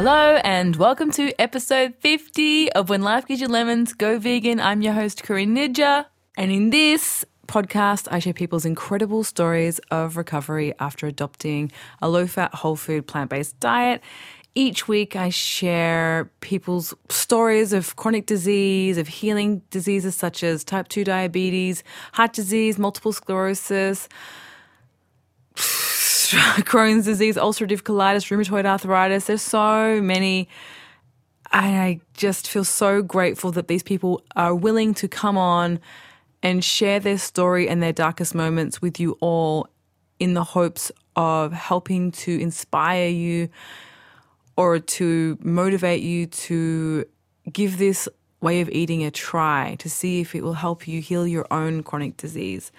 Hello, and welcome to episode 50 of When Life Gives You Lemons, Go Vegan. I'm your host, Corinne Nijjer. And in this podcast, I share people's incredible stories of recovery after adopting a low fat, whole food, plant based diet. Each week, I share people's stories of chronic disease, of healing diseases such as type 2 diabetes, heart disease, multiple sclerosis. Crohn's disease, ulcerative colitis, rheumatoid arthritis. There's so many. I just feel so grateful that these people are willing to come on and share their story and their darkest moments with you all in the hopes of helping to inspire you or to motivate you to give this way of eating a try to see if it will help you heal your own chronic disease.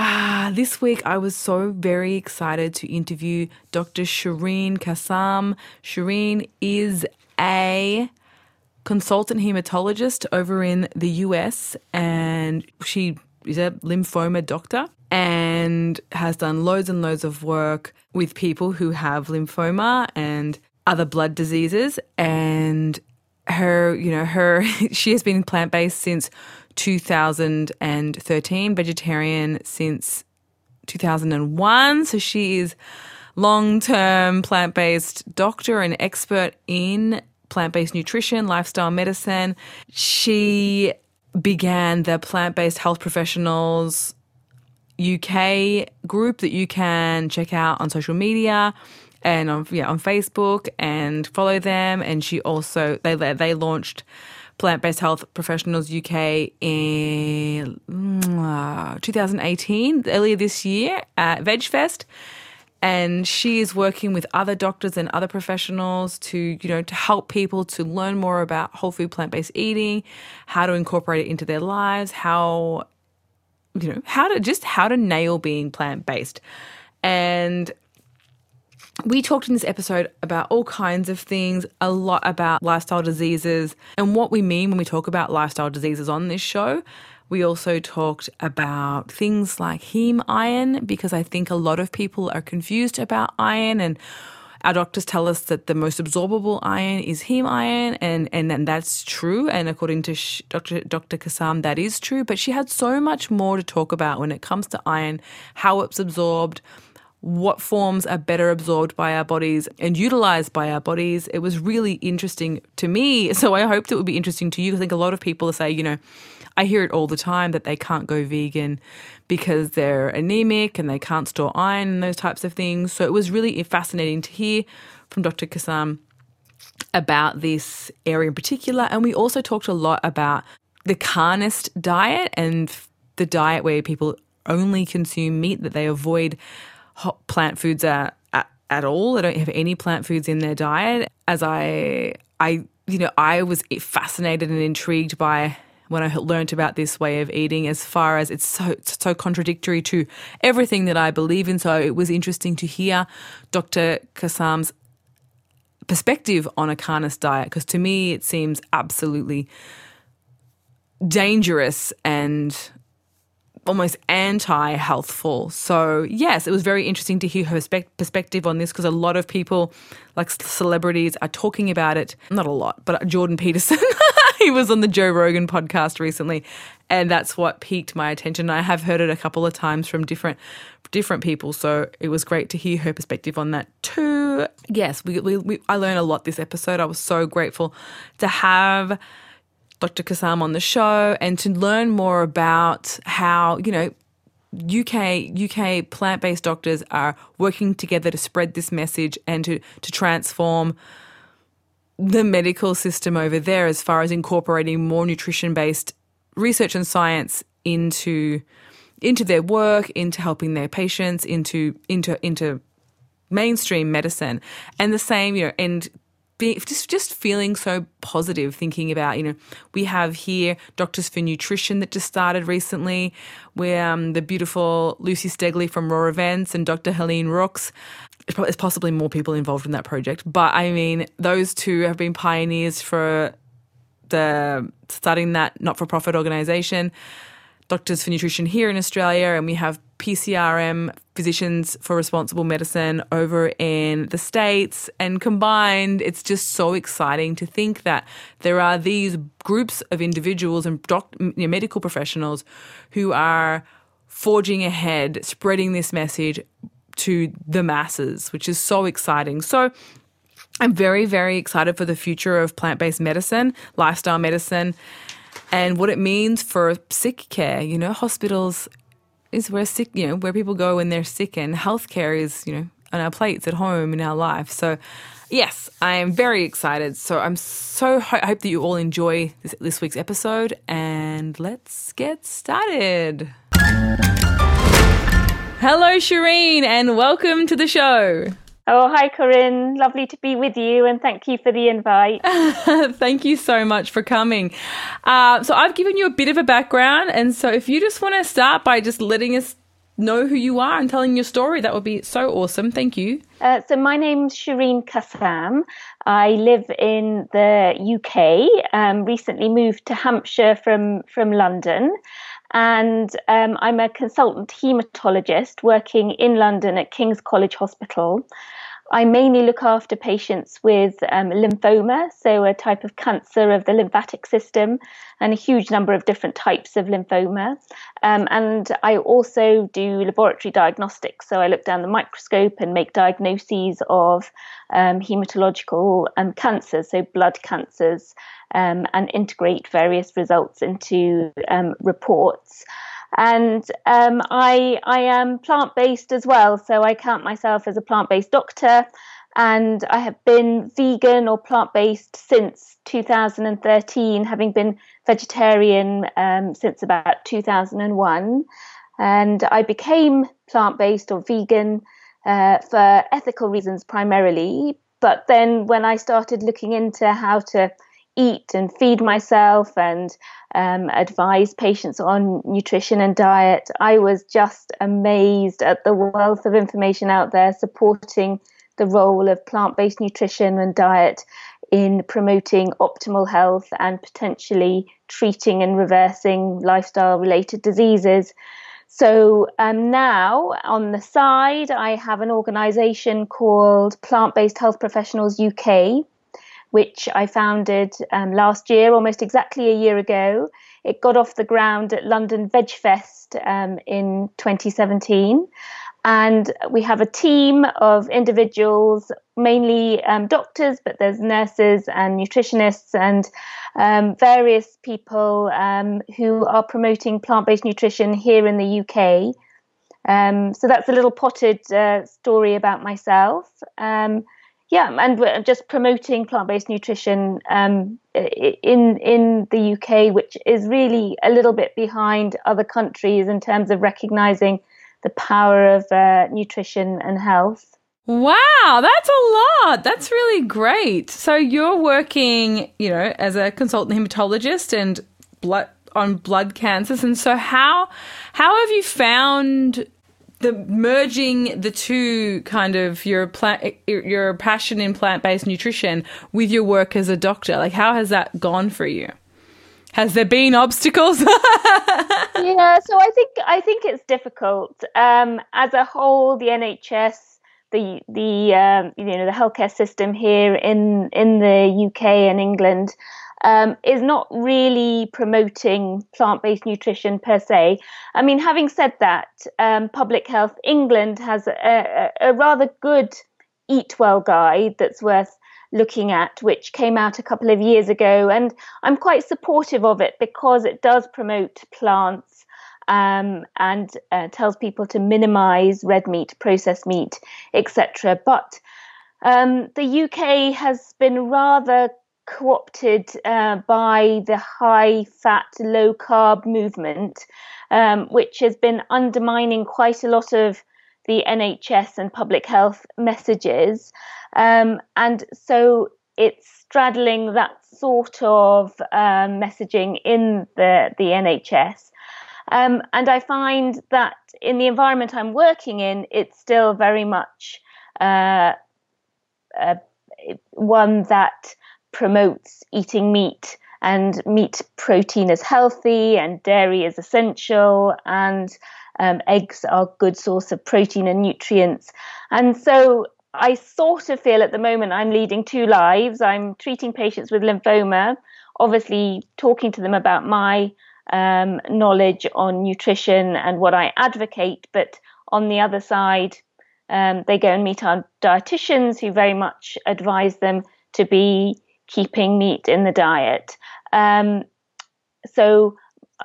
Ah, this week I was so very excited to interview Dr. Shireen Kassam. Shireen is a consultant hematologist over in the US and she is a lymphoma doctor and has done loads and loads of work with people who have lymphoma and other blood diseases and her you know her she has been plant-based since 2013 vegetarian since 2001 so she is long-term plant-based doctor and expert in plant-based nutrition lifestyle medicine she began the plant-based health professionals UK group that you can check out on social media and on yeah on Facebook and follow them. And she also they they launched Plant Based Health Professionals UK in uh, 2018, earlier this year at VegFest. And she is working with other doctors and other professionals to, you know, to help people to learn more about whole food plant based eating, how to incorporate it into their lives, how, you know, how to just how to nail being plant based. And we talked in this episode about all kinds of things, a lot about lifestyle diseases and what we mean when we talk about lifestyle diseases on this show. We also talked about things like heme iron because I think a lot of people are confused about iron and our doctors tell us that the most absorbable iron is heme iron, and, and, and that's true. And according to Dr. Dr. Kassam, that is true. But she had so much more to talk about when it comes to iron, how it's absorbed, what forms are better absorbed by our bodies and utilized by our bodies. It was really interesting to me. So I hoped it would be interesting to you. I think a lot of people say, you know, I hear it all the time that they can't go vegan because they're anemic and they can't store iron and those types of things. So it was really fascinating to hear from Dr. Kassam about this area in particular. And we also talked a lot about the carnist diet and the diet where people only consume meat, that they avoid plant foods at, at, at all. They don't have any plant foods in their diet. As I, I, you know, I was fascinated and intrigued by when I learned about this way of eating, as far as it's so it's so contradictory to everything that I believe in. So it was interesting to hear Dr. Kassam's perspective on a carnist diet, because to me it seems absolutely dangerous and almost anti healthful. So, yes, it was very interesting to hear her perspective on this because a lot of people, like celebrities, are talking about it. Not a lot, but Jordan Peterson. he was on the Joe Rogan podcast recently, and that's what piqued my attention. I have heard it a couple of times from different different people, so it was great to hear her perspective on that too. Yes, we, we, we I learned a lot this episode. I was so grateful to have Dr. Kassam on the show and to learn more about how, you know, UK UK plant based doctors are working together to spread this message and to to transform the medical system over there as far as incorporating more nutrition based research and science into into their work, into helping their patients, into into into mainstream medicine. And the same, you know, and be, just just feeling so positive, thinking about you know we have here Doctors for Nutrition that just started recently, where um, the beautiful Lucy Stegley from Raw Events and Dr. Heleen Roex. There's possibly more people involved in that project, but I mean those two have been pioneers for the starting that not for profit organization. Doctors for nutrition here in Australia, and we have PCRM physicians for responsible medicine over in the States. And combined, it's just so exciting to think that there are these groups of individuals and doc- medical professionals who are forging ahead, spreading this message to the masses, which is so exciting. So, I'm very, very excited for the future of plant based medicine, lifestyle medicine, and what it means for sick care. You know, hospitals is where sick, you know, where people go when they're sick, and healthcare is, you know, on our plates at home in our life. So, yes, I am very excited. So, I'm so ho- I hope that you all enjoy this, this week's episode, and let's get started. Hello, Shireen, and welcome to the show. Oh, hi, Corinne. Lovely to be with you, and thank you for the invite. thank you so much for coming. Uh, so, I've given you a bit of a background, and so if you just want to start by just letting us know who you are and telling your story, that would be so awesome. Thank you. Uh, so, my name's Shireen Kassam. I live in the UK. Um, recently moved to Hampshire from from London and um, I'm a consultant hematologist working in London at King's College Hospital. I mainly look after patients with um, lymphoma, so a type of cancer of the lymphatic system, and a huge number of different types of lymphoma. Um, and I also do laboratory diagnostics, so I look down the microscope and make diagnoses of um, hematological um, cancers, so blood cancers, um, and integrate various results into um, reports. And um, I, I am plant based as well, so I count myself as a plant based doctor. And I have been vegan or plant based since 2013, having been vegetarian um, since about 2001. And I became plant based or vegan uh, for ethical reasons primarily. But then when I started looking into how to eat and feed myself and um, advise patients on nutrition and diet. I was just amazed at the wealth of information out there supporting the role of plant based nutrition and diet in promoting optimal health and potentially treating and reversing lifestyle related diseases. So um, now on the side, I have an organization called Plant Based Health Professionals UK which I founded um, last year, almost exactly a year ago. It got off the ground at London Veg Fest um, in 2017. And we have a team of individuals, mainly um, doctors, but there's nurses and nutritionists and um, various people um, who are promoting plant based nutrition here in the UK. Um, so that's a little potted uh, story about myself. Yeah, and just promoting plant-based nutrition um, in in the UK, which is really a little bit behind other countries in terms of recognizing the power of uh, nutrition and health. Wow, that's a lot. That's really great. So you're working, you know, as a consultant hematologist and blood on blood cancers, and so how how have you found the merging the two kind of your plant your passion in plant-based nutrition with your work as a doctor like how has that gone for you? Has there been obstacles? Yeah so i think i think it's difficult. Um, as a whole the nhs the the um, you know the healthcare system here in in the uk and england um, is not really promoting plant based nutrition per se. I mean, having said that, um, Public Health England has a, a, a rather good Eat Well guide that's worth looking at, which came out a couple of years ago. And I'm quite supportive of it because it does promote plants um, and uh, tells people to minimize red meat, processed meat, etc. But um, the UK has been rather co-opted uh, by the high fat, low carb movement, um, which has been undermining quite a lot of the NHS and public health messages. Um, and so it's straddling that sort of um, messaging in the, the NHS. Um, and I find that in the environment I'm working in, it's still very much uh, uh, one that promotes eating meat and meat protein is healthy and dairy is essential and um, eggs are a good source of protein and nutrients. And so I sort of feel at the moment I'm leading two lives. I'm treating patients with lymphoma, obviously talking to them about my um, knowledge on nutrition and what I advocate, but on the other side, um, they go and meet our dietitians who very much advise them to be keeping meat in the diet. Um, so,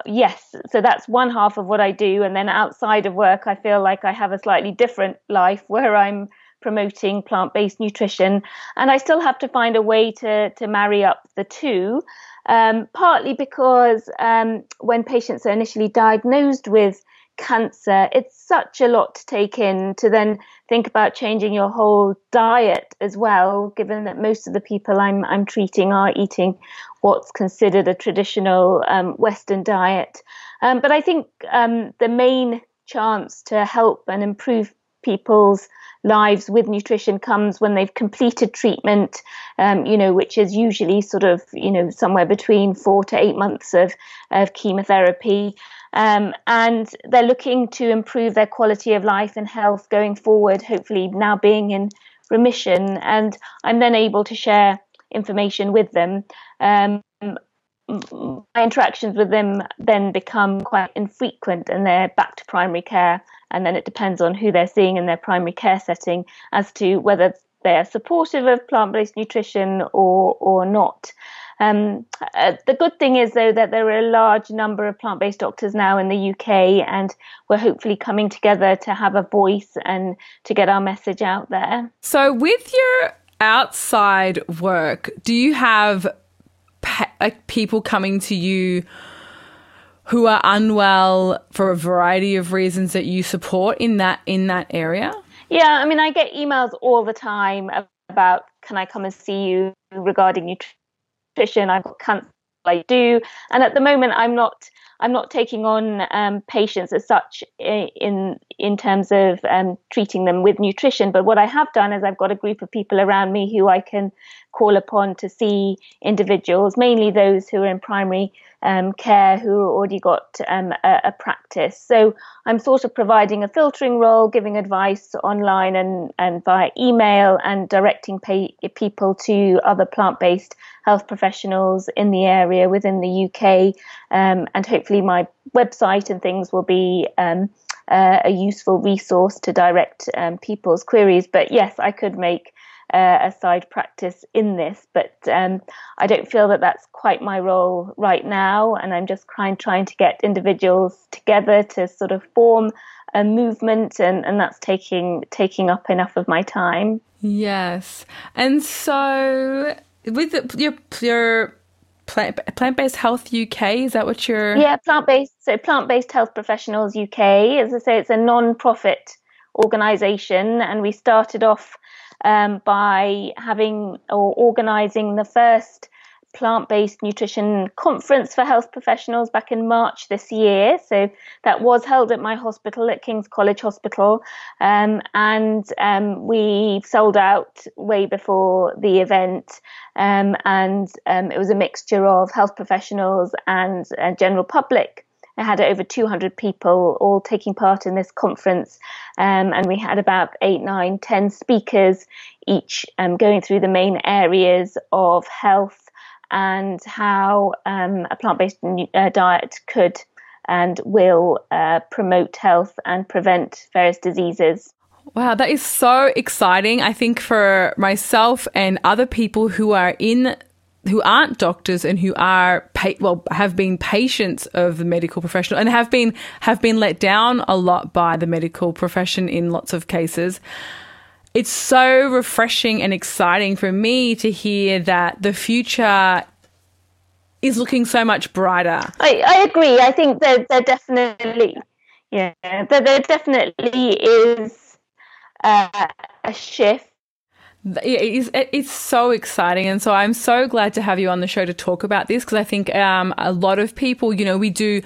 yes, so that's one half of what I do. And then outside of work, I feel like I have a slightly different life where I'm promoting plant based nutrition. And I still have to find a way to, to marry up the two. Um, partly because um, when patients are initially diagnosed with cancer, it's such a lot to take in to then think about changing your whole diet as well, given that most of the people I'm, I'm treating are eating what's considered a traditional um, Western diet. Um, but I think um, the main chance to help and improve people's lives with nutrition comes when they've completed treatment, um, you know, which is usually sort of, you know, somewhere between four to eight months of, of chemotherapy. Um, and they're looking to improve their quality of life and health going forward, hopefully now being in remission. And I'm then able to share information with them. Um, my interactions with them then become quite infrequent and they're back to primary care. And then it depends on who they're seeing in their primary care setting as to whether they're supportive of plant based nutrition or, or not. Um, uh, the good thing is, though, that there are a large number of plant based doctors now in the UK, and we're hopefully coming together to have a voice and to get our message out there. So, with your outside work, do you have like people coming to you? who are unwell for a variety of reasons that you support in that in that area? Yeah, I mean, I get emails all the time about can I come and see you regarding nutrition nutrition. I've got cancer. I do, and at the moment, I'm not. I'm not taking on um, patients as such in in terms of um, treating them with nutrition. But what I have done is I've got a group of people around me who I can call upon to see individuals, mainly those who are in primary um, care who already got um, a, a, practice. So I'm sort of providing a filtering role, giving advice online and, and via email, and directing pay, people to other plant based health professionals in the area within the UK. Um, and hopefully, my website and things will be. Um, uh, a useful resource to direct um, people's queries. But yes, I could make uh, a side practice in this, but um, I don't feel that that's quite my role right now. And I'm just trying, trying to get individuals together to sort of form a movement, and, and that's taking taking up enough of my time. Yes, and so with your your plant plant based health UK is that what you're? Yeah, plant based. So plant based health professionals UK. As I say, it's a non profit organisation, and we started off um, by having or organising the first plant based nutrition conference for health professionals back in March this year. So that was held at my hospital at King's College Hospital. Um, and um, we sold out way before the event. Um, and um, it was a mixture of health professionals and uh, general public. I had over 200 people all taking part in this conference, um, and we had about eight, nine, ten speakers, each um, going through the main areas of health and how um, a plant-based uh, diet could and will uh, promote health and prevent various diseases. Wow, that is so exciting. I think for myself and other people who are in who aren't doctors and who are pa- well have been patients of the medical professional and have been have been let down a lot by the medical profession in lots of cases. It's so refreshing and exciting for me to hear that the future is looking so much brighter. I, I agree. I think that there definitely, yeah, there definitely is uh, a shift it is, it's so exciting. And so I'm so glad to have you on the show to talk about this because I think um, a lot of people, you know, we do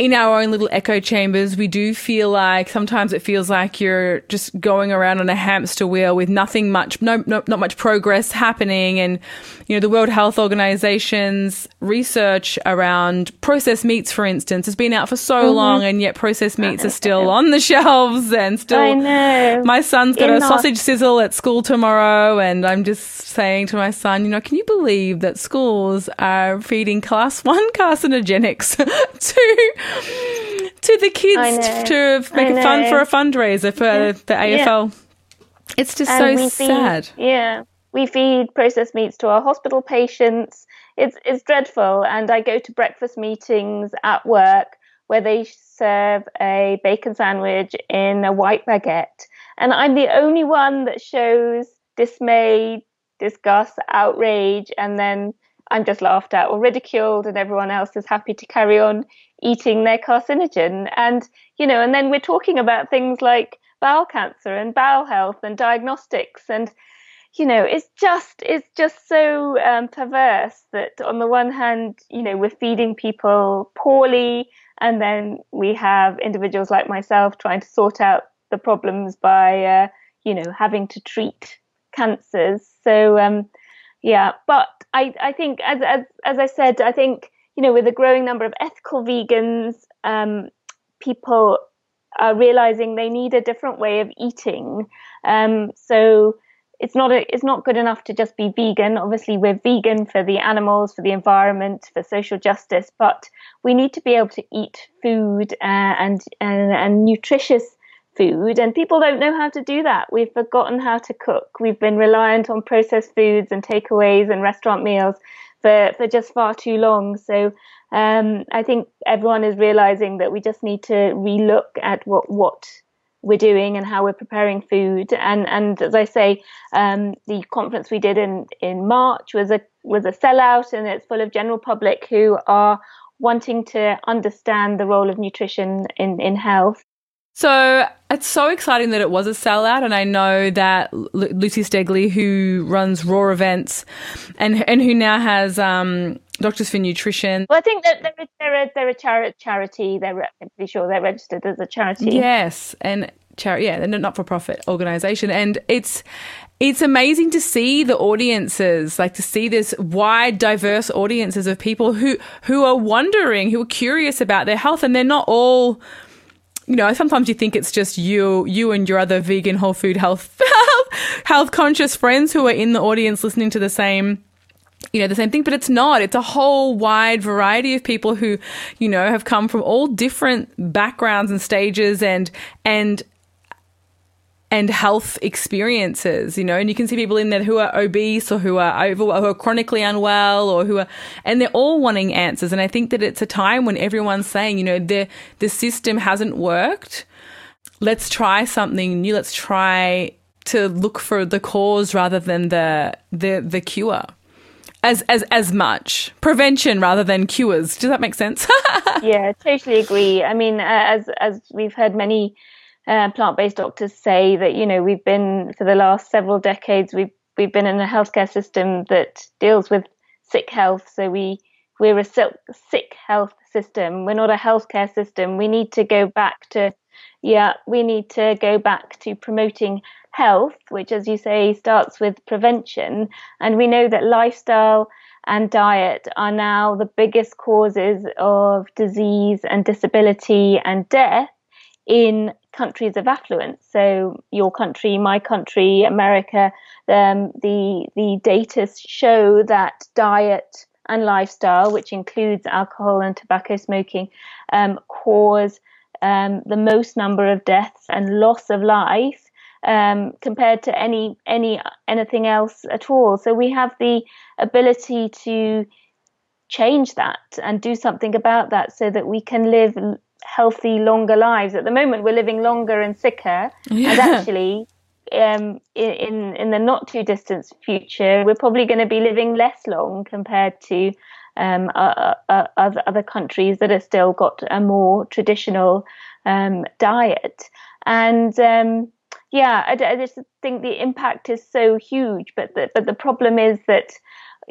in our own little echo chambers, we do feel like sometimes it feels like you're just going around on a hamster wheel with nothing much, no, no, not much progress happening. And, you know, the World Health Organization's research around processed meats, for instance, has been out for so mm-hmm. long, and yet processed meats are still on the shelves and still. I know. My son's got a sausage sizzle at school tomorrow, and I'm just saying to my son, you know, can you believe that schools are feeding class one carcinogenics to to the kids to make it fun for a fundraiser for yeah. Uh, the AFL. Yeah. It's just and so sad. Feed, yeah, we feed processed meats to our hospital patients. It's it's dreadful, and I go to breakfast meetings at work where they serve a bacon sandwich in a white baguette, and I'm the only one that shows dismay, disgust, outrage, and then I'm just laughed at or ridiculed, and everyone else is happy to carry on eating their carcinogen. And, you know, and then we're talking about things like bowel cancer and bowel health and diagnostics. And, you know, it's just, it's just so um, perverse that on the one hand, you know, we're feeding people poorly. And then we have individuals like myself trying to sort out the problems by, uh, you know, having to treat cancers. So, um, yeah, but I, I think, as, as, as I said, I think you know, with a growing number of ethical vegans, um, people are realizing they need a different way of eating. Um, so it's not a, it's not good enough to just be vegan. Obviously, we're vegan for the animals, for the environment, for social justice, but we need to be able to eat food uh, and, and and nutritious food. And people don't know how to do that. We've forgotten how to cook. We've been reliant on processed foods and takeaways and restaurant meals for, for just far too long. So um, I think everyone is realizing that we just need to relook at what what we're doing and how we're preparing food. And and as I say, um, the conference we did in in March was a was a sellout, and it's full of general public who are wanting to understand the role of nutrition in in health. So it's so exciting that it was a sellout, and I know that Lucy Stegley, who runs Raw Events, and and who now has um, Doctors for Nutrition. Well, I think that they're, they're a, they're a chari- charity. They're I'm pretty sure they're registered as a charity. Yes, and charity, yeah, they're not for profit organisation, and it's it's amazing to see the audiences, like to see this wide, diverse audiences of people who who are wondering, who are curious about their health, and they're not all you know, sometimes you think it's just you, you and your other vegan, whole food, health, health conscious friends who are in the audience listening to the same you know, the same thing, but it's not. It's a whole wide variety of people who, you know, have come from all different backgrounds and stages and, and and health experiences, you know, and you can see people in there who are obese or who are over, who are chronically unwell or who are, and they're all wanting answers. And I think that it's a time when everyone's saying, you know, the, the system hasn't worked. Let's try something new. Let's try to look for the cause rather than the, the, the cure. As, as as much prevention rather than cures. Does that make sense? yeah, totally agree. I mean, uh, as as we've heard many uh, plant-based doctors say that you know we've been for the last several decades we've we've been in a healthcare system that deals with sick health. So we we're a sick health system. We're not a healthcare system. We need to go back to yeah, we need to go back to promoting health, which, as you say, starts with prevention. And we know that lifestyle and diet are now the biggest causes of disease and disability and death in countries of affluence. So your country, my country, America, um, the the data show that diet and lifestyle, which includes alcohol and tobacco smoking, um, cause um, the most number of deaths and loss of life um, compared to any any anything else at all. So we have the ability to change that and do something about that so that we can live healthy, longer lives. At the moment, we're living longer and sicker, yeah. and actually, um, in in the not too distant future, we're probably going to be living less long compared to um, uh, uh, other other countries that have still got a more traditional um, diet. And um, yeah, I, I, just think the impact is so huge. But the, but the problem is that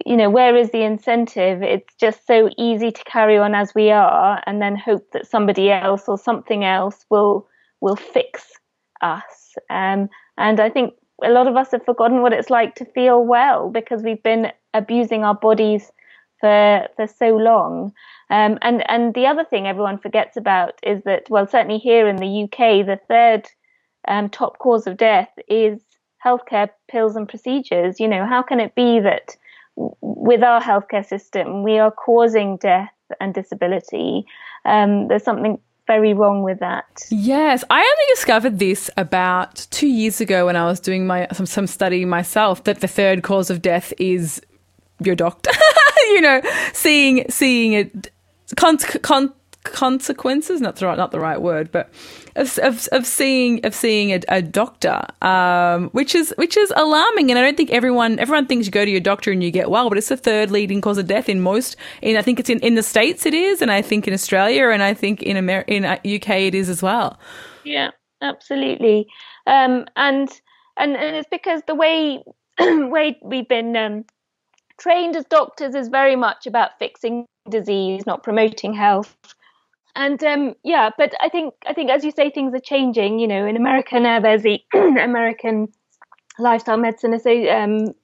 you know, where is the incentive? It's just so easy to carry on as we are and then hope that somebody else or something else will will fix us. Um, and I think a lot of us have forgotten what it's like to feel well because we've been abusing our bodies for for so long. Um, and and the other thing everyone forgets about is that well, certainly here in the UK, the third um, top cause of death is healthcare pills and procedures. You know, how can it be that with our healthcare system we are causing death and disability? Um, there's something very wrong with that. Yes, I only discovered this about two years ago when I was doing my some, some study myself that the third cause of death is your doctor. you know, seeing seeing it con- con- consequences not the right not the right word but of, of, of seeing of seeing a, a doctor um, which is which is alarming. And I don't think everyone everyone thinks you go to your doctor and you get well but it's the third leading cause of death in most in I think it's in, in the states it is and I think in Australia and I think in America in UK uh, it is as well. Yeah absolutely. Um, and and and it's because the way way we've been um, trained as doctors is very much about fixing disease, not promoting health. And um, yeah, but I think I think as you say, things are changing. You know, in America now, there's the American Lifestyle Medicine um,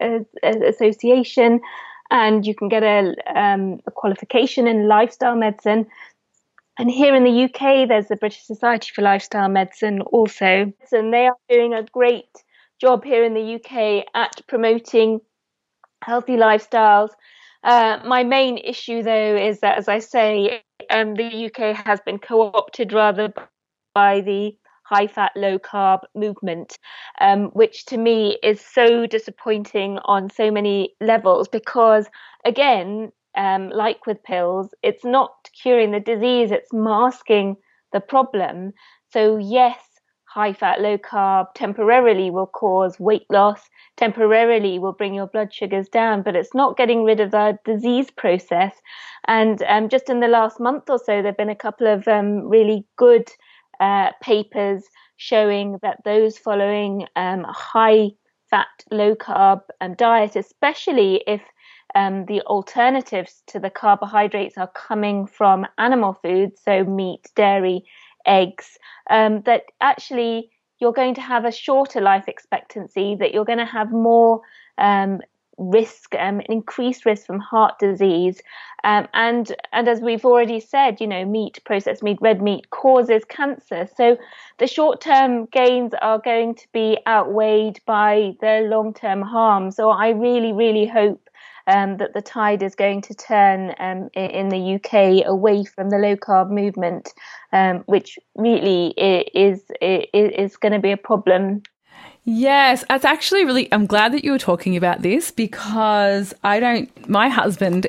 Association, and you can get a, um, a qualification in lifestyle medicine. And here in the UK, there's the British Society for Lifestyle Medicine also, and they are doing a great job here in the UK at promoting healthy lifestyles. Uh, my main issue, though, is that, as I say, um, the UK has been co opted rather by the high fat, low carb movement, um, which to me is so disappointing on so many levels because, again, um, like with pills, it's not curing the disease, it's masking the problem. So, yes, high fat, low carb temporarily will cause weight loss, temporarily will bring your blood sugars down, but it's not getting rid of the disease process. And um, just in the last month or so, there have been a couple of um, really good uh, papers showing that those following um, high fat, low carb um, diet, especially if um, the alternatives to the carbohydrates are coming from animal foods, so meat, dairy, eggs, um, that actually you're going to have a shorter life expectancy, that you're going to have more um, risk, um, increased risk from heart disease, um, and and as we've already said, you know, meat, processed meat, red meat causes cancer. So the short-term gains are going to be outweighed by the long-term harm. So I really, really hope um, that the tide is going to turn um, in the UK away from the low carb movement, um, which really is is, is going to be a problem. Yes, it's actually really. I'm glad that you were talking about this because I don't. My husband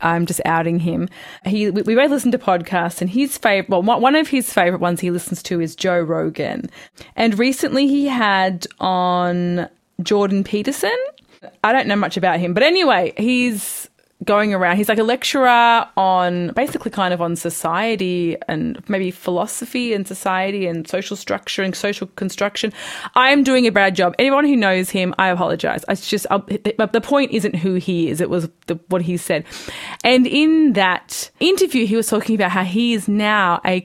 I'm just outing him. He we, we both listen to podcasts, and his favorite, well, one of his favorite ones he listens to is Joe Rogan. And recently he had on Jordan Peterson, I don't know much about him, but anyway, he's going around. He's like a lecturer on basically kind of on society and maybe philosophy and society and social structure and social construction. I'm doing a bad job. Anyone who knows him, I apologize. It's just I'll, the point isn't who he is. It was the, what he said. And in that interview, he was talking about how he is now a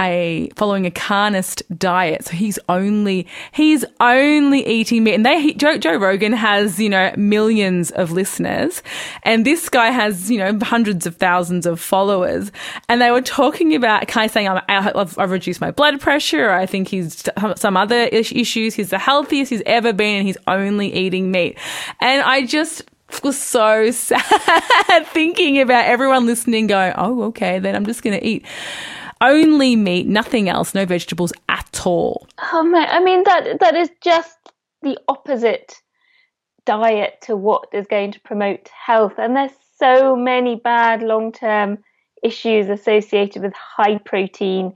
a following a carnist diet. So he's only he's only eating meat. And they Joe, Joe Rogan has you know millions of listeners, and this guy has you know hundreds of thousands of followers. And they were talking about kind of saying I've, I've reduced my blood pressure. I think he's some other issues. He's the healthiest he's ever been, and he's only eating meat. And I just was so sad thinking about everyone listening going, oh, okay, then I'm just going to eat only meat, nothing else, no vegetables at all. Oh man, I mean that that is just the opposite diet to what is going to promote health. And there's so many bad long term issues associated with high protein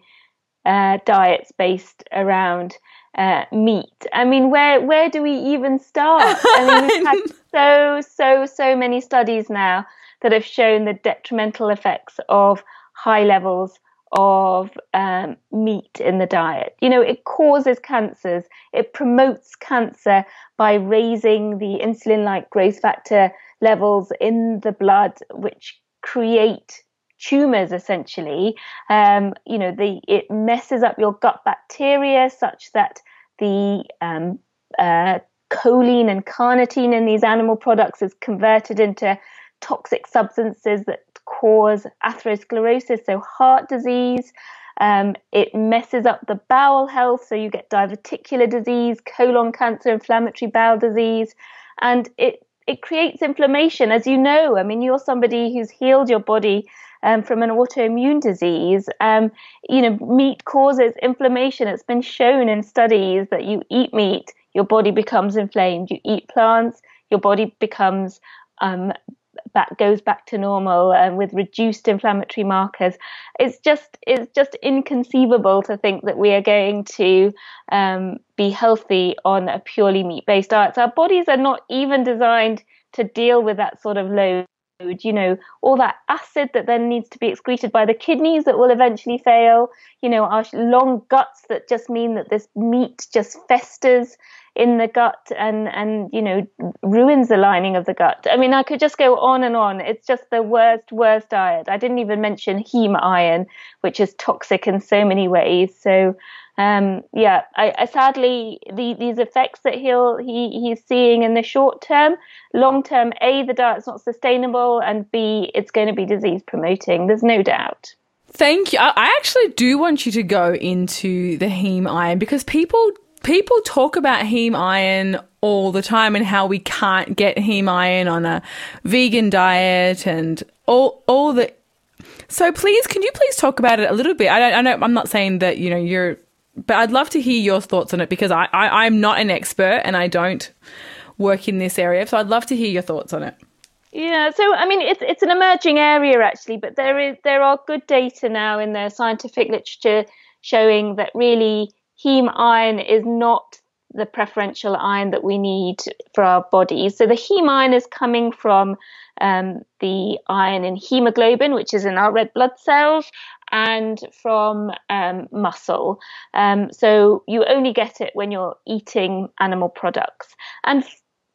uh, diets based around uh, meat. I mean, where where do we even start? I mean, we've had so so so many studies now that have shown the detrimental effects of high levels of um, meat in the diet. You know, it causes cancers, it promotes cancer by raising the insulin like growth factor levels in the blood, which create tumors essentially. Um, you know, the, it messes up your gut bacteria such that the um, uh, choline and carnitine in these animal products is converted into toxic substances that cause atherosclerosis, so heart disease. Um, it messes up the bowel health, so you get diverticular disease, colon cancer, inflammatory bowel disease, and it it creates inflammation. As you know, I mean, you're somebody who's healed your body um, from an autoimmune disease. Um, you know, meat causes inflammation. It's been shown in studies that you eat meat, your body becomes inflamed. You eat plants, your body becomes um, back goes back to normal and with reduced inflammatory markers. It's just it's just inconceivable to think that we are going to um, be healthy on a purely meat based diet. So our bodies are not even designed to deal with that sort of load. You know, all that acid that then needs to be excreted by the kidneys that will eventually fail. You know, our long guts that just mean that this meat just festers in the gut and and you know ruins the lining of the gut. I mean, I could just go on and on. It's just the worst worst diet. I didn't even mention heme iron, which is toxic in so many ways. So um, yeah, I, I sadly the, these effects that he'll he he's seeing in the short term, long term, a the diet's not sustainable, and b it's going to be disease promoting. There's no doubt. Thank you. I actually do want you to go into the heme iron because people people talk about heme iron all the time and how we can't get heme iron on a vegan diet and all all the so please can you please talk about it a little bit? I, I know i'm not saying that you know you're but i'd love to hear your thoughts on it because I, I i'm not an expert and i don't work in this area so i'd love to hear your thoughts on it. Yeah, so I mean, it's it's an emerging area actually, but there is there are good data now in the scientific literature showing that really heme iron is not the preferential iron that we need for our bodies. So the heme iron is coming from um, the iron in hemoglobin, which is in our red blood cells, and from um, muscle. Um, so you only get it when you're eating animal products. And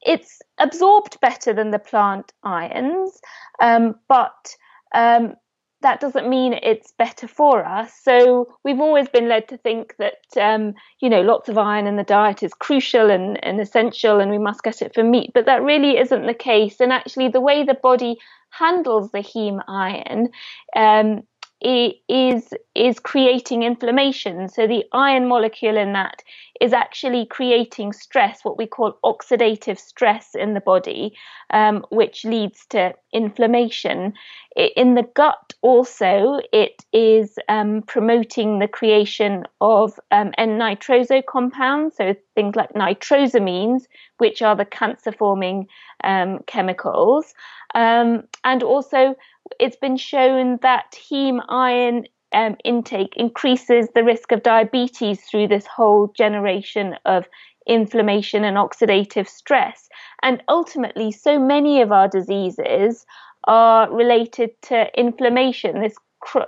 it's absorbed better than the plant ions, um, but um, that doesn't mean it's better for us. So we've always been led to think that, um, you know, lots of iron in the diet is crucial and, and essential and we must get it from meat. But that really isn't the case. And actually, the way the body handles the heme iron um, is is creating inflammation. So the iron molecule in that is actually creating stress, what we call oxidative stress in the body, um, which leads to inflammation. In the gut, also, it is um, promoting the creation of um, N-nitroso compounds, so things like nitrosamines, which are the cancer-forming um, chemicals, um, and also it's been shown that heme iron um, intake increases the risk of diabetes through this whole generation of inflammation and oxidative stress. And ultimately, so many of our diseases are related to inflammation. This,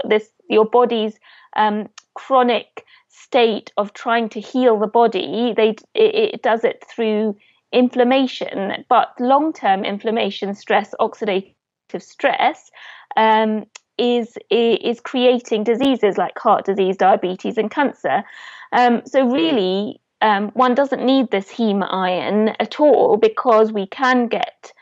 this your body's um, chronic state of trying to heal the body. They it, it does it through inflammation, but long-term inflammation, stress, oxidative stress um, is is creating diseases like heart disease, diabetes, and cancer. Um, so really, um, one doesn't need this heme iron at all because we can get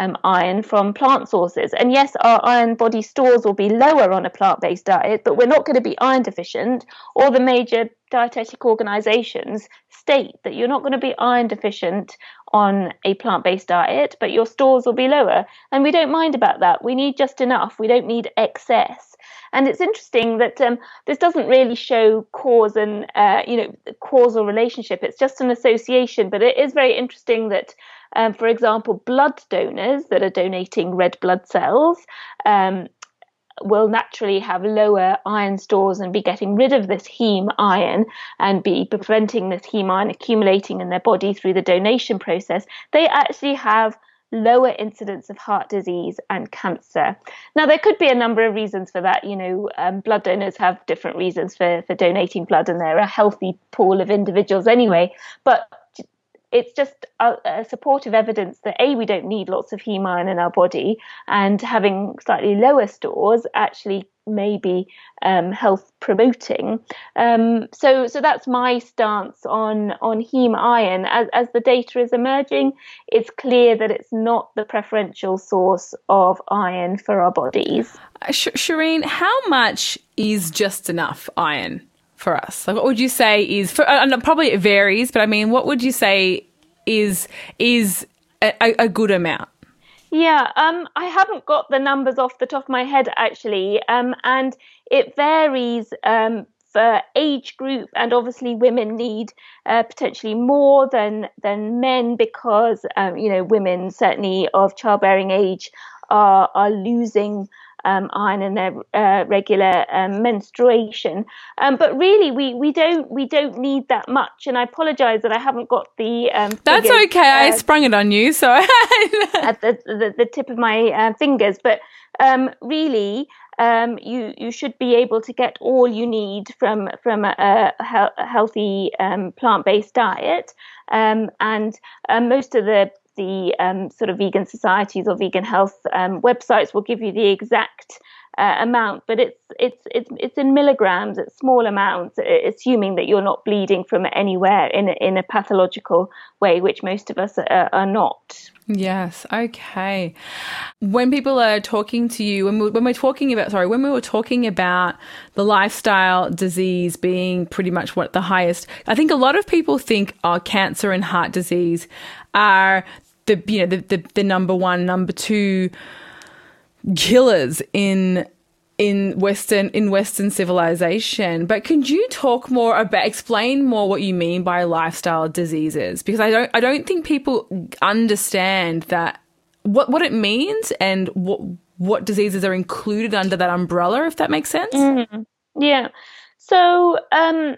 um, iron from plant sources. And yes, our iron body stores will be lower on a plant based diet, but we're not going to be iron deficient. All the major dietetic organizations state that you're not going to be iron deficient on a plant based diet, but your stores will be lower. And we don't mind about that. We need just enough, we don't need excess. And it's interesting that um, this doesn't really show cause and uh, you know causal relationship. It's just an association, but it is very interesting that, um, for example, blood donors that are donating red blood cells um, will naturally have lower iron stores and be getting rid of this heme iron and be preventing this heme iron accumulating in their body through the donation process, they actually have lower incidence of heart disease and cancer. Now, there could be a number of reasons for that. You know, um, blood donors have different reasons for, for donating blood, and they're a healthy pool of individuals anyway. But it's just a, a, supportive evidence that a we don't need lots of heme iron in our body, and having slightly lower stores actually may be um, health promoting. Um, so so that's my stance on on heme iron. As as the data is emerging, it's clear that it's not the preferential source of iron for our bodies. Uh, Sh- Shireen, how much is just enough iron? For us? Like, what would you say is for? Uh, probably it varies, but I mean, what would you say is is a, a good amount? Yeah, um, I haven't got the numbers off the top of my head actually, um, and it varies um, for age group, and obviously women need uh, potentially more than than men because um, you know women certainly of childbearing age are are losing um, iron in their uh, regular um, menstruation. Um, but really, we, we don't we don't need that much. And I apologise that I haven't got the. Um, That's figures, okay. Uh, I sprung it on you, so at the, the, the tip of my uh, fingers. But um, really. Um, you you should be able to get all you need from from a, a, a healthy um, plant based diet, um, and uh, most of the the um, sort of vegan societies or vegan health um, websites will give you the exact uh, amount, but it's it's it's it's in milligrams, it's small amounts, assuming that you're not bleeding from anywhere in a, in a pathological way, which most of us are, are not. Yes. Okay. When people are talking to you, when, we, when we're talking about, sorry, when we were talking about the lifestyle disease being pretty much what the highest, I think a lot of people think, oh, cancer and heart disease are the you know the, the, the number one, number two killers in in western in western civilization. But can you talk more about explain more what you mean by lifestyle diseases? Because i don't i don't think people understand that what what it means and what what diseases are included under that umbrella if that makes sense. Mm-hmm. yeah. So um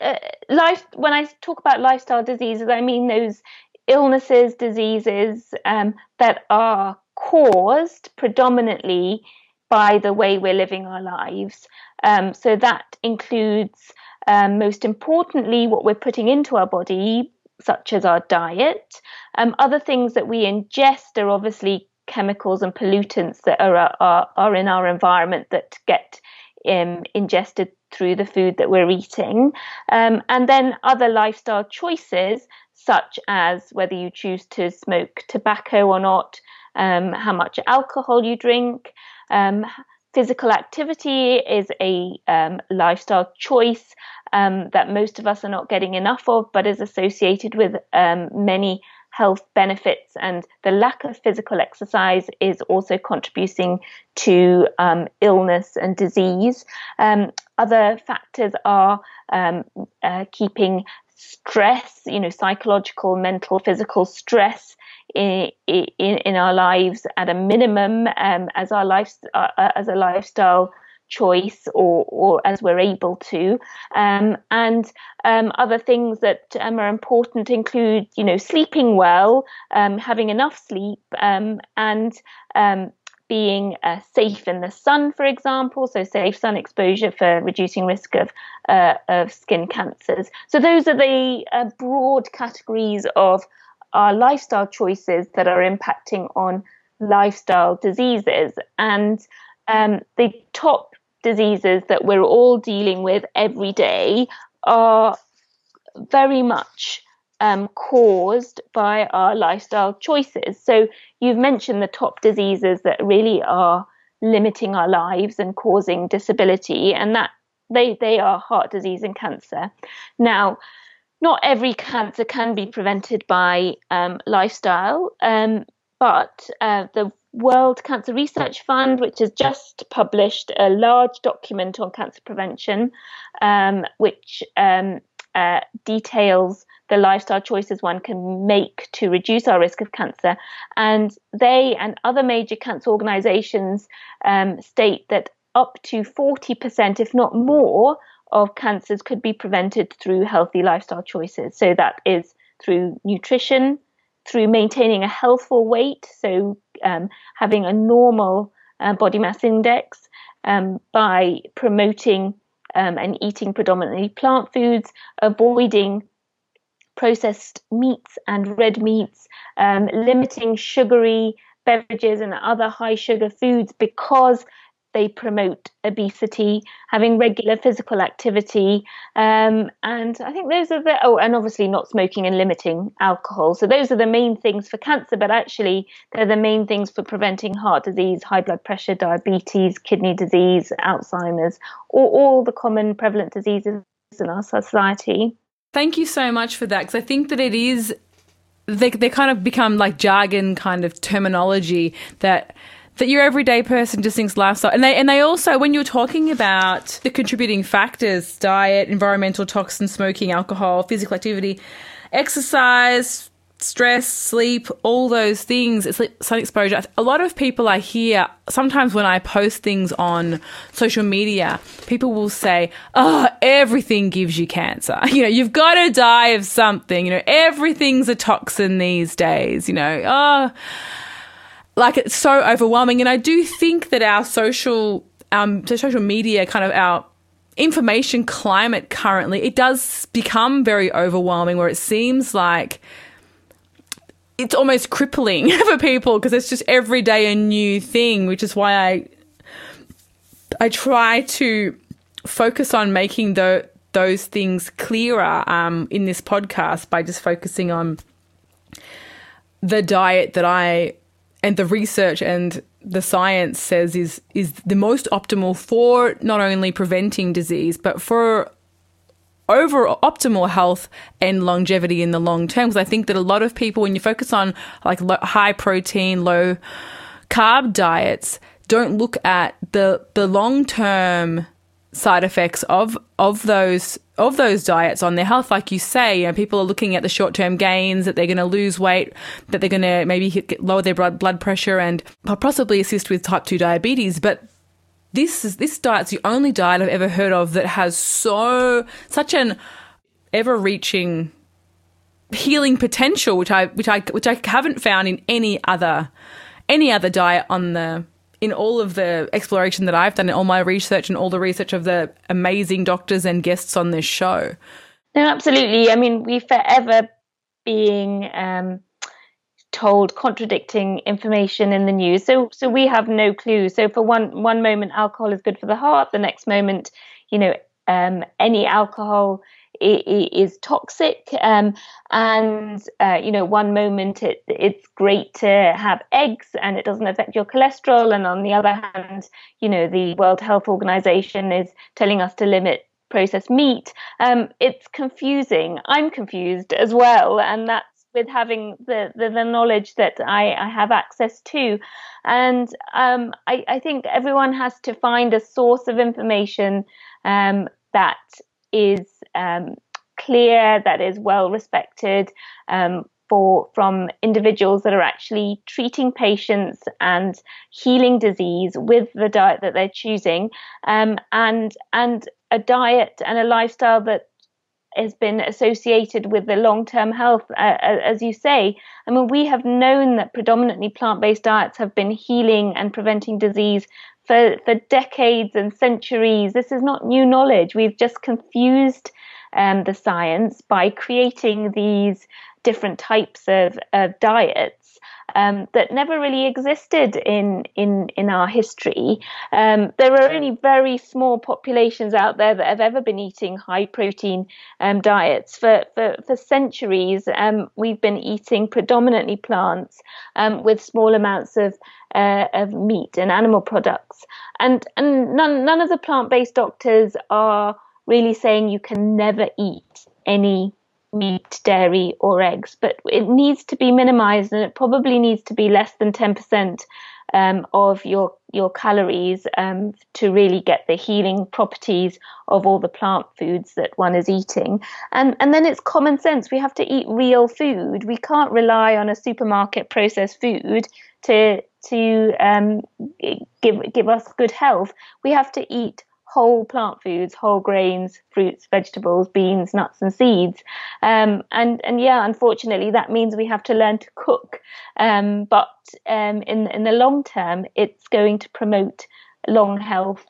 uh, life when i talk about lifestyle diseases i mean those illnesses, diseases um, that are caused predominantly by the way we're living our lives. Um, so that includes, um, most importantly, what we're putting into our body, such as our diet. Um, other things that we ingest are obviously chemicals and pollutants that are, are, are in our environment that get um, ingested through the food that we're eating. Um, and then other lifestyle choices such as whether you choose to smoke tobacco or not, um, how much alcohol you drink. Um, physical activity is a um, lifestyle choice um, that most of us are not getting enough of, but is associated with um, many health benefits. And the lack of physical exercise is also contributing to um, illness and disease. other factors are uh, keeping stress, you know, psychological, mental, physical stress in, in, in our lives at a minimum um, as our life uh, uh, as a lifestyle choice or or as we're able to. Um, and um, other things that um, are important include you know sleeping well um, having enough sleep um, and um, being uh, safe in the sun, for example, so safe sun exposure for reducing risk of uh, of skin cancers. So those are the uh, broad categories of our lifestyle choices that are impacting on lifestyle diseases, and um, the top diseases that we're all dealing with every day are very much um, caused by our lifestyle choices. So you've mentioned the top diseases that really are limiting our lives and causing disability, and that they they are heart disease and cancer. Now, not every cancer can be prevented by um, lifestyle, um, but uh, the World Cancer Research Fund, which has just published a large document on cancer prevention, um, which um, uh, details the lifestyle choices one can make to reduce our risk of cancer. And they and other major cancer organizations um, state that up to 40%, if not more, of cancers could be prevented through healthy lifestyle choices. So that is through nutrition, through maintaining a healthful weight, so um, having a normal uh, body mass index, um, by promoting um, and eating predominantly plant foods, avoiding processed meats and red meats, um, limiting sugary beverages and other high sugar foods because they promote obesity, having regular physical activity, um, and I think those are the oh, and obviously not smoking and limiting alcohol. So those are the main things for cancer, but actually they're the main things for preventing heart disease, high blood pressure, diabetes, kidney disease, Alzheimer's, or all the common prevalent diseases in our society. Thank you so much for that because I think that it is they they kind of become like jargon kind of terminology that that your everyday person just thinks lifestyle. And they and they also when you're talking about the contributing factors, diet, environmental toxins, smoking, alcohol, physical activity, exercise, stress, sleep, all those things, it's like sun exposure. A lot of people I hear sometimes when I post things on social media, people will say, Oh, everything gives you cancer. You know, you've got to die of something. You know, everything's a toxin these days. You know, oh, like it's so overwhelming. And I do think that our social, um, social media, kind of our information climate currently, it does become very overwhelming where it seems like it's almost crippling for people because it's just every day a new thing, which is why I I try to focus on making the, those things clearer um, in this podcast by just focusing on the diet that I and the research and the science says is is the most optimal for not only preventing disease but for over optimal health and longevity in the long term. Because I think that a lot of people when you focus on like high protein low carb diets don't look at the the long term side effects of of those of those diets on their health. Like you say you know people are looking at the short term gains that they're going to lose weight that they're going to maybe hit, lower their blood blood pressure and possibly assist with type 2 diabetes. But this is this diet's the only diet I've ever heard of that has so such an ever reaching healing potential which I which I which I haven't found in any other any other diet on the in all of the exploration that I've done, in all my research and all the research of the amazing doctors and guests on this show. No, absolutely. I mean, we forever being um, told contradicting information in the news, so so we have no clue. So for one one moment, alcohol is good for the heart. The next moment, you know, um, any alcohol is toxic. Um, and uh, you know, one moment it, it's great to have eggs and it doesn't affect your cholesterol, and on the other hand, you know, the World Health Organization is telling us to limit processed meat. Um, it's confusing. I'm confused as well, and that's with having the, the, the knowledge that I, I, have access to. And um, I, I, think everyone has to find a source of information um, that is um, clear, that is well respected um, for from individuals that are actually treating patients and healing disease with the diet that they're choosing, um, and and a diet and a lifestyle that has been associated with the long-term health, uh, as you say. I mean, we have known that predominantly plant-based diets have been healing and preventing disease for, for decades and centuries. This is not new knowledge. We've just confused um, the science by creating these different types of, of diets. Um, that never really existed in in in our history. Um, there are only very small populations out there that have ever been eating high protein um, diets for for, for centuries. Um, we've been eating predominantly plants um, with small amounts of uh, of meat and animal products, and and none none of the plant based doctors are really saying you can never eat any meat, dairy, or eggs, but it needs to be minimized and it probably needs to be less than 10% um, of your your calories um, to really get the healing properties of all the plant foods that one is eating. And and then it's common sense. We have to eat real food. We can't rely on a supermarket processed food to to um, give give us good health. We have to eat whole plant foods, whole grains, fruits, vegetables, beans, nuts, and seeds. Um, and and yeah, unfortunately, that means we have to learn to cook. Um, but um, in in the long term, it's going to promote long health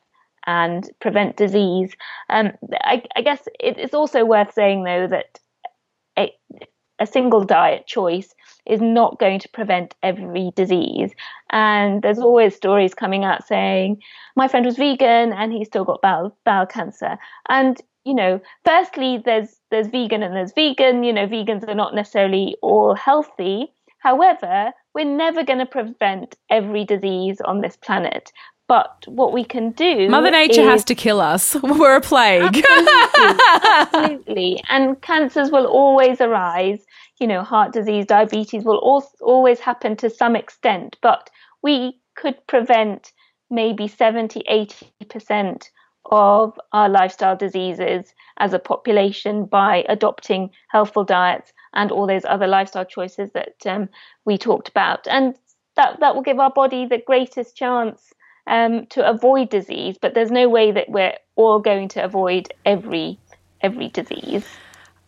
and prevent disease. Um, I, I, guess it's also worth saying though that a single diet choice is not going to prevent every disease. And there's always stories coming out saying, my friend was vegan and he still got bowel, bowel cancer. And, you know, firstly, there's, there's vegan and there's vegan. You know, vegans are not necessarily all healthy. However, we're never going to prevent every disease on this planet. But what we can do. Mother Nature is, has to kill us. We're a plague. Absolutely, absolutely. And cancers will always arise. You know, heart disease, diabetes will always happen to some extent. But we could prevent maybe 70, 80% of our lifestyle diseases as a population by adopting healthful diets and all those other lifestyle choices that um, we talked about. And that, that will give our body the greatest chance um, to avoid disease, but there's no way that we're all going to avoid every every disease.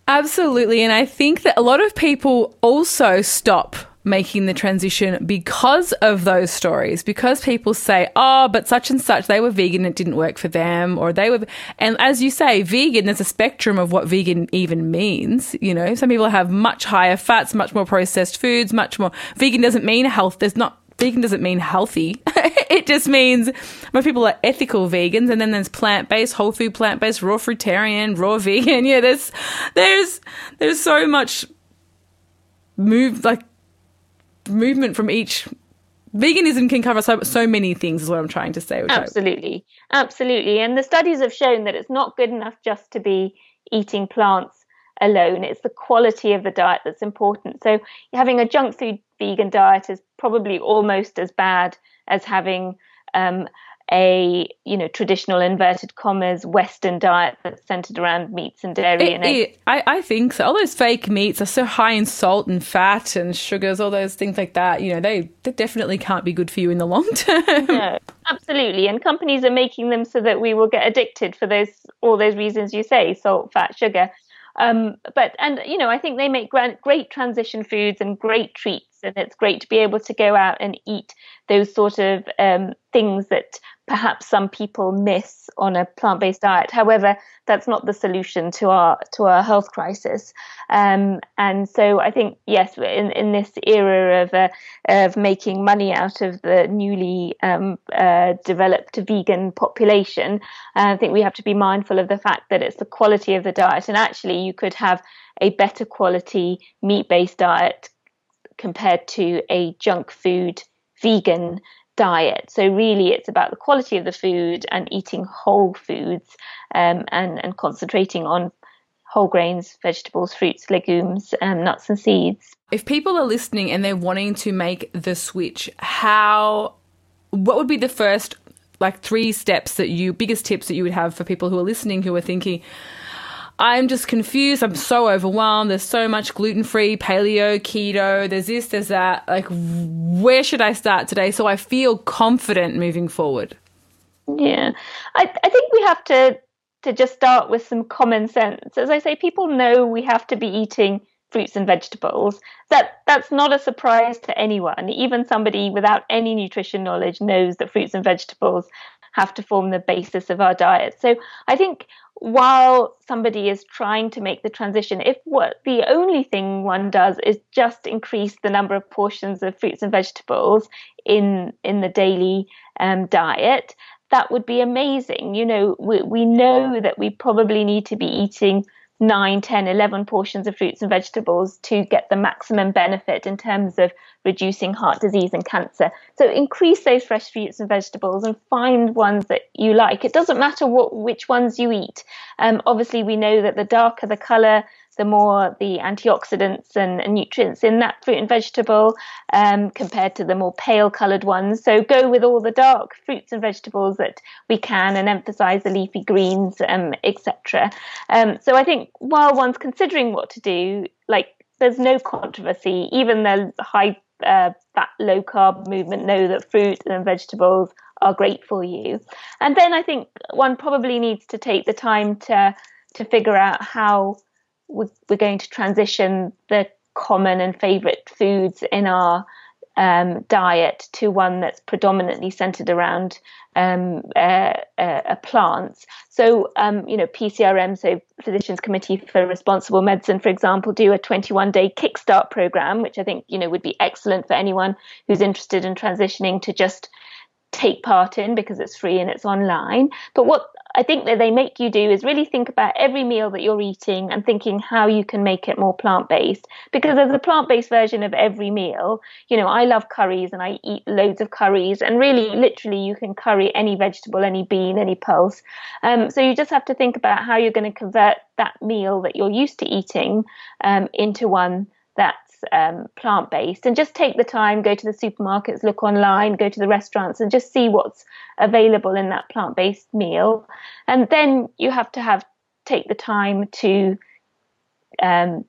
Absolutely, and I think that a lot of people also stop making the transition because of those stories because people say oh but such and such they were vegan it didn't work for them or they were and as you say vegan there's a spectrum of what vegan even means you know? Some people have much higher fats much more processed foods much more vegan doesn't mean health there's not vegan doesn't mean healthy. it just means most people are ethical vegans, and then there's plant based, whole food plant based, raw fruitarian, raw vegan. Yeah, there's there's there's so much move like movement from each. Veganism can cover so so many things. Is what I'm trying to say. Absolutely, I... absolutely, and the studies have shown that it's not good enough just to be eating plants alone. It's the quality of the diet that's important. So having a junk food vegan diet is probably almost as bad as having um, a you know traditional inverted commas Western diet that's centered around meats and dairy. It, and it, I, I think so. All those fake meats are so high in salt and fat and sugars, all those things like that. You know, they, they definitely can't be good for you in the long term. No, absolutely. And companies are making them so that we will get addicted for those all those reasons you say: salt, fat, sugar. Um, but and you know, I think they make great, great transition foods and great treats, and it's great to be able to go out and eat those sort of um, things that perhaps some people miss on a plant-based diet. However, that's not the solution to our to our health crisis. Um, and so I think yes, in in this era of uh, of making money out of the newly um, uh, developed vegan population, I think we have to be mindful of the fact that it's the quality of the diet. And actually, you could have a better quality meat-based diet compared to a junk food vegan diet. So really, it's about the quality of the food and eating whole foods um, and and concentrating on whole grains, vegetables, fruits, legumes, um, nuts, and seeds. If people are listening and they're wanting to make the switch, how what would be the first like three steps that you biggest tips that you would have for people who are listening who are thinking I'm just confused. I'm so overwhelmed. There's so much gluten free, paleo, keto. There's this, there's that. Like, where should I start today so I feel confident moving forward? Yeah, I, I think we have to to just start with some common sense. As I say, people know we have to be eating fruits and vegetables. That that's not a surprise to anyone. Even somebody without any nutrition knowledge knows that fruits and vegetables have to form the basis of our diet. So I think while somebody is trying to make the transition, if what the only thing one does is just increase the number of portions of fruits and vegetables in in the daily um, diet, that would be amazing. You know, we, we know that we probably need to be eating 9, 10, 11 portions of fruits and vegetables to get the maximum benefit in terms of reducing heart disease and cancer. So increase those fresh fruits and vegetables and find ones that you like. It doesn't matter what which ones you eat. Um, obviously, we know that the darker the color, the more the antioxidants and, and nutrients in that fruit and vegetable um, compared to the more pale coloured ones. So go with all the dark fruits and vegetables that we can and emphasize the leafy greens, um, etc. Um, so I think while one's considering what to do, like there's no controversy. Even the high uh, fat, low carb movement know that fruit and vegetables are great for you. And then I think one probably needs to take the time to to figure out how we're, we're going to transition the common and favorite foods in our um, diet to one that's predominantly centered around um, uh, uh, plants. So, um, you know, PCRM, so Physicians Committee for Responsible Medicine, for example, do a 21 day kickstart program, which I think, you know, would be excellent for anyone who's interested in transitioning to just take part in because it's free and it's online. But what I think that they make you do is really think about every meal that you're eating and thinking how you can make it more plant based. Because there's a plant based version of every meal. You know, I love curries and I eat loads of curries, and really, literally, you can curry any vegetable, any bean, any pulse. Um, so you just have to think about how you're going to convert that meal that you're used to eating um, into one that um, plant based and just take the time, go to the supermarkets, look online, go to the restaurants, and just see what's available in that plant based meal. And then you have to have take the time to um,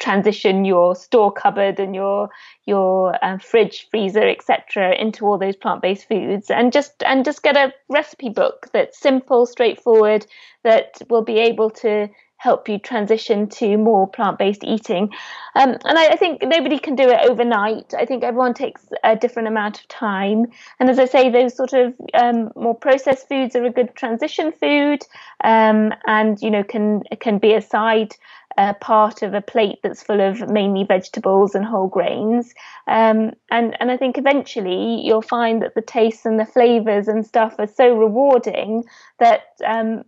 transition your store cupboard and your your um, fridge freezer etc into all those plant-based foods and just and just get a recipe book that's simple straightforward that will be able to help you transition to more plant-based eating. Um, and I, I, think nobody can do it overnight. I think everyone takes a different amount of time. And as I say, those sort of um, more processed foods are a good transition food, um, and you know can can be a side uh, part of a plate that's full of mainly vegetables and whole grains. Um, and, and I think eventually you'll find that the tastes and the flavors and stuff are so rewarding that um,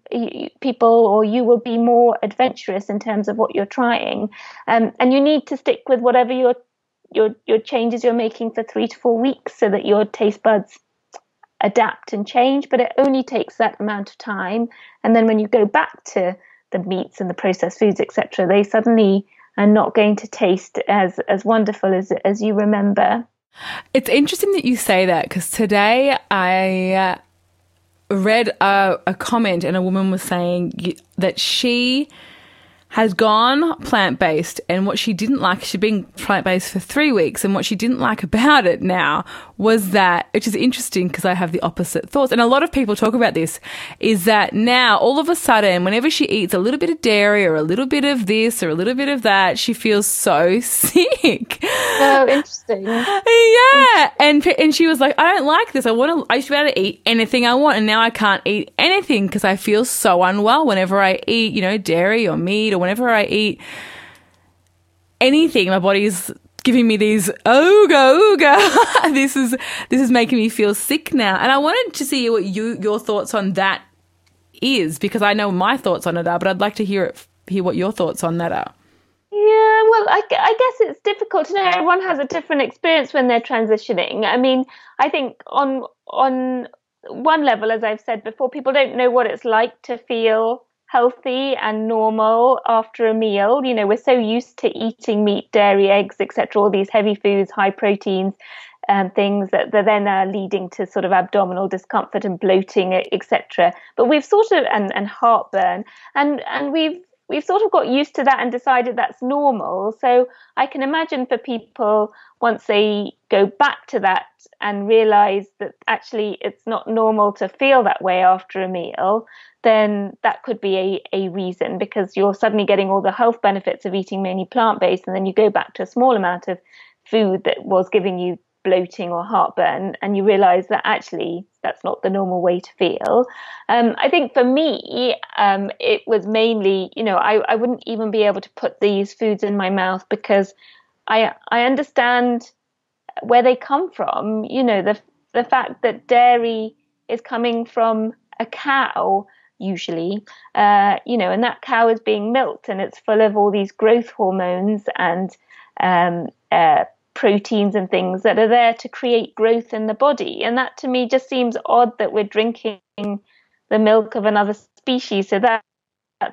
people or you will be more adventurous in terms of what you're trying. Um, and you need to stick with whatever your, your, your changes you're making for three to four weeks so that your taste buds adapt and change, but it only takes that amount of time. And then when you go back to the meats and the processed foods, etc., they suddenly are not going to taste as as wonderful as as you remember. It's interesting that you say that because today I uh, read a, a comment and a woman was saying that she has gone plant based, and what she didn't like, she'd been plant based for three weeks, and what she didn't like about it now was that, which is interesting because I have the opposite thoughts, and a lot of people talk about this, is that now all of a sudden, whenever she eats a little bit of dairy or a little bit of this or a little bit of that, she feels so sick. Oh, interesting. yeah, and and she was like, I don't like this. I want to. I should be able to eat anything I want, and now I can't eat anything because I feel so unwell whenever I eat, you know, dairy or meat or whenever I eat anything, my body's giving me these ooga ooga. this is this is making me feel sick now. And I wanted to see what you your thoughts on that is because I know my thoughts on it are, but I'd like to hear it hear what your thoughts on that are. Yeah, well, I, I guess it's difficult to know. Everyone has a different experience when they're transitioning. I mean, I think on on one level, as I've said before, people don't know what it's like to feel healthy and normal after a meal. You know, we're so used to eating meat, dairy, eggs, etc., all these heavy foods, high proteins, and um, things that, that then are leading to sort of abdominal discomfort and bloating, etc. But we've sort of and, and heartburn, and and we've we've sort of got used to that and decided that's normal. So I can imagine for people once they go back to that and realize that actually it's not normal to feel that way after a meal, then that could be a, a reason because you're suddenly getting all the health benefits of eating mainly plant based, and then you go back to a small amount of food that was giving you bloating or heartburn, and you realize that actually that's not the normal way to feel. Um, I think for me, um, it was mainly, you know, I, I wouldn't even be able to put these foods in my mouth because I I understand where they come from. You know, the the fact that dairy is coming from a cow usually, uh, you know, and that cow is being milked and it's full of all these growth hormones and um, uh, proteins and things that are there to create growth in the body. And that to me just seems odd that we're drinking the milk of another species. So that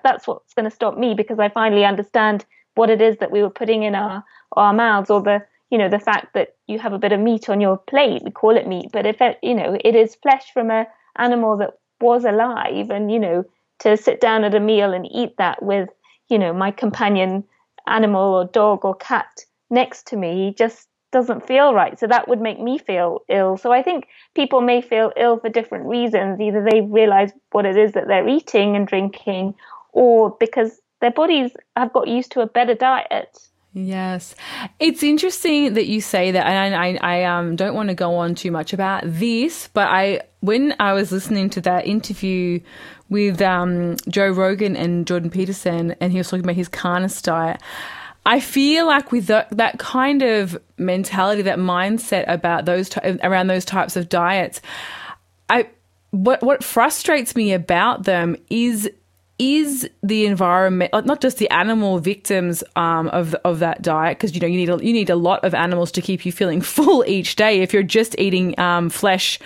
that's what's going to stop me because I finally understand what it is that we were putting in our our mouths or the you know the fact that you have a bit of meat on your plate we call it meat but if it you know it is flesh from a animal that was alive and you know to sit down at a meal and eat that with you know my companion animal or dog or cat next to me just doesn't feel right. So that would make me feel ill. So I think people may feel ill for different reasons. Either they realize what it is that they're eating and drinking, or because their bodies have got used to a better diet. Yes, it's interesting that you say that, and I, I, um, don't want to go on too much about this, but I, when I was listening to that interview with um, Joe Rogan and Jordan Peterson, and he was talking about his carnivore diet. I feel like with the, that kind of mentality, that mindset about those around those types of diets, I what what frustrates me about them is is the environment not just the animal victims um, of of that diet because you know you need a, you need a lot of animals to keep you feeling full each day. If you're just eating um, flesh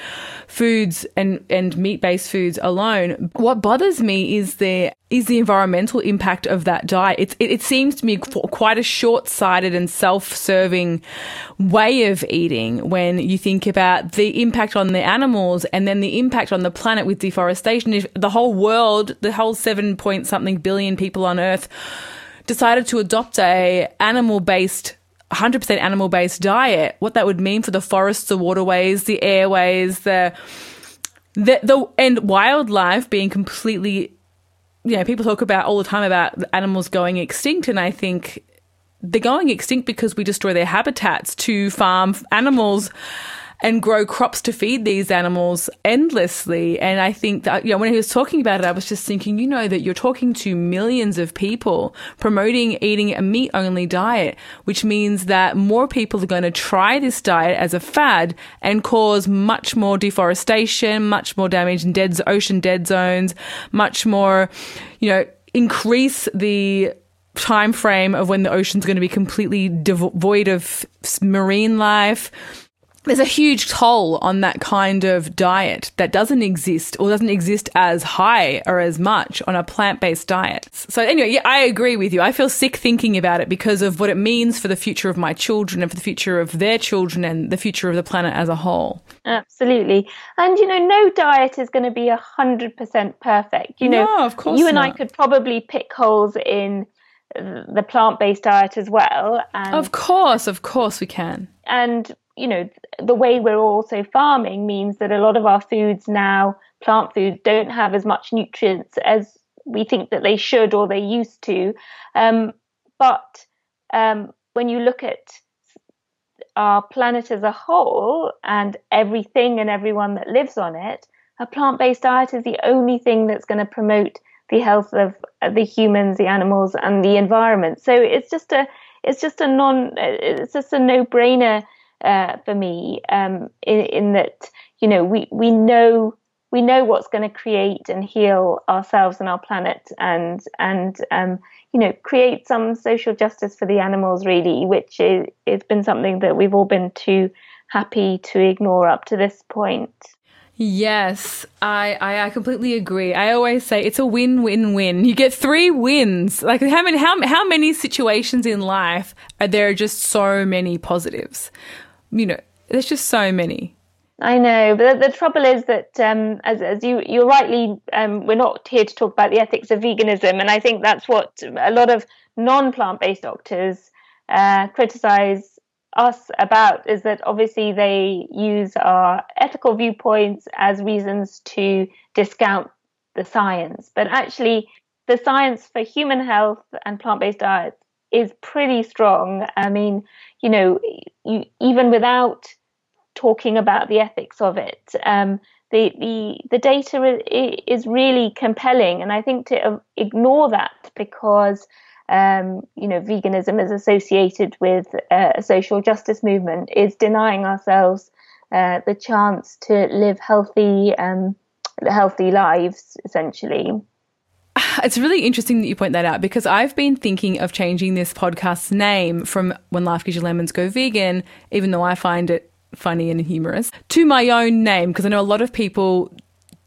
foods and and meat based foods alone what bothers me is the is the environmental impact of that diet. It, it, it seems to me quite a short sighted and self serving way of eating when you think about the impact on the animals and then the impact on the planet with deforestation. If the whole world, the whole seven point something billion people on Earth decided to adopt a animal based 100% animal based diet, what that would mean for the forests, the waterways, the airways, the the, the and wildlife being completely you know, people talk about all the time about animals going extinct, and I think they're going extinct because we destroy their habitats to farm animals and grow crops to feed these animals endlessly. And I think that, you know, when he was talking about it, I was just thinking, you know, that you're talking to millions of people promoting eating a meat only diet, which means that more people are going to try this diet as a fad and cause much more deforestation, much more damage in dead ocean dead zones, much more, you know, increase the time frame of when the ocean's going to be completely devoid of marine life there's a huge toll on that kind of diet that doesn't exist or doesn't exist as high or as much on a plant based diet. So, anyway, yeah, I agree with you. I feel sick thinking about it because of what it means for the future of my children and for the future of their children and the future of the planet as a whole. Absolutely. And, you know, no diet is going to be 100% perfect. You know, no, of course you and not. I could probably pick holes in the plant based diet as well. And, of course, of course we can. And you know, the way we're also farming means that a lot of our foods now, plant foods, don't have as much nutrients as we think that they should or they used to. Um, but um, when you look at our planet as a whole and everything and everyone that lives on it, a plant based diet is the only thing that's going to promote the health of the humans, the animals, and the environment. So it's just a it's just a non it's just a no brainer uh, for me um, in, in, that you know we we know we know what's going to create and heal ourselves and our planet and and um, you know create some social justice for the animals really which is it's been something that we've all been too happy to ignore up to this point Yes, I, I, I completely agree. I always say it's a win win win. You get three wins. Like how many how how many situations in life are there just so many positives? You know, there's just so many. I know, but the, the trouble is that, um, as, as you you're rightly, um, we're not here to talk about the ethics of veganism, and I think that's what a lot of non-plant based doctors uh, criticize us about is that obviously they use our ethical viewpoints as reasons to discount the science, but actually the science for human health and plant-based diets is pretty strong. I mean, you know, you, even without talking about the ethics of it, um, the, the the data is really compelling, and I think to ignore that because um, you know veganism is associated with uh, a social justice movement is denying ourselves uh, the chance to live healthy um, healthy lives essentially. It's really interesting that you point that out because I've been thinking of changing this podcast's name from When Life Gives You Lemons Go Vegan, even though I find it funny and humorous, to my own name because I know a lot of people,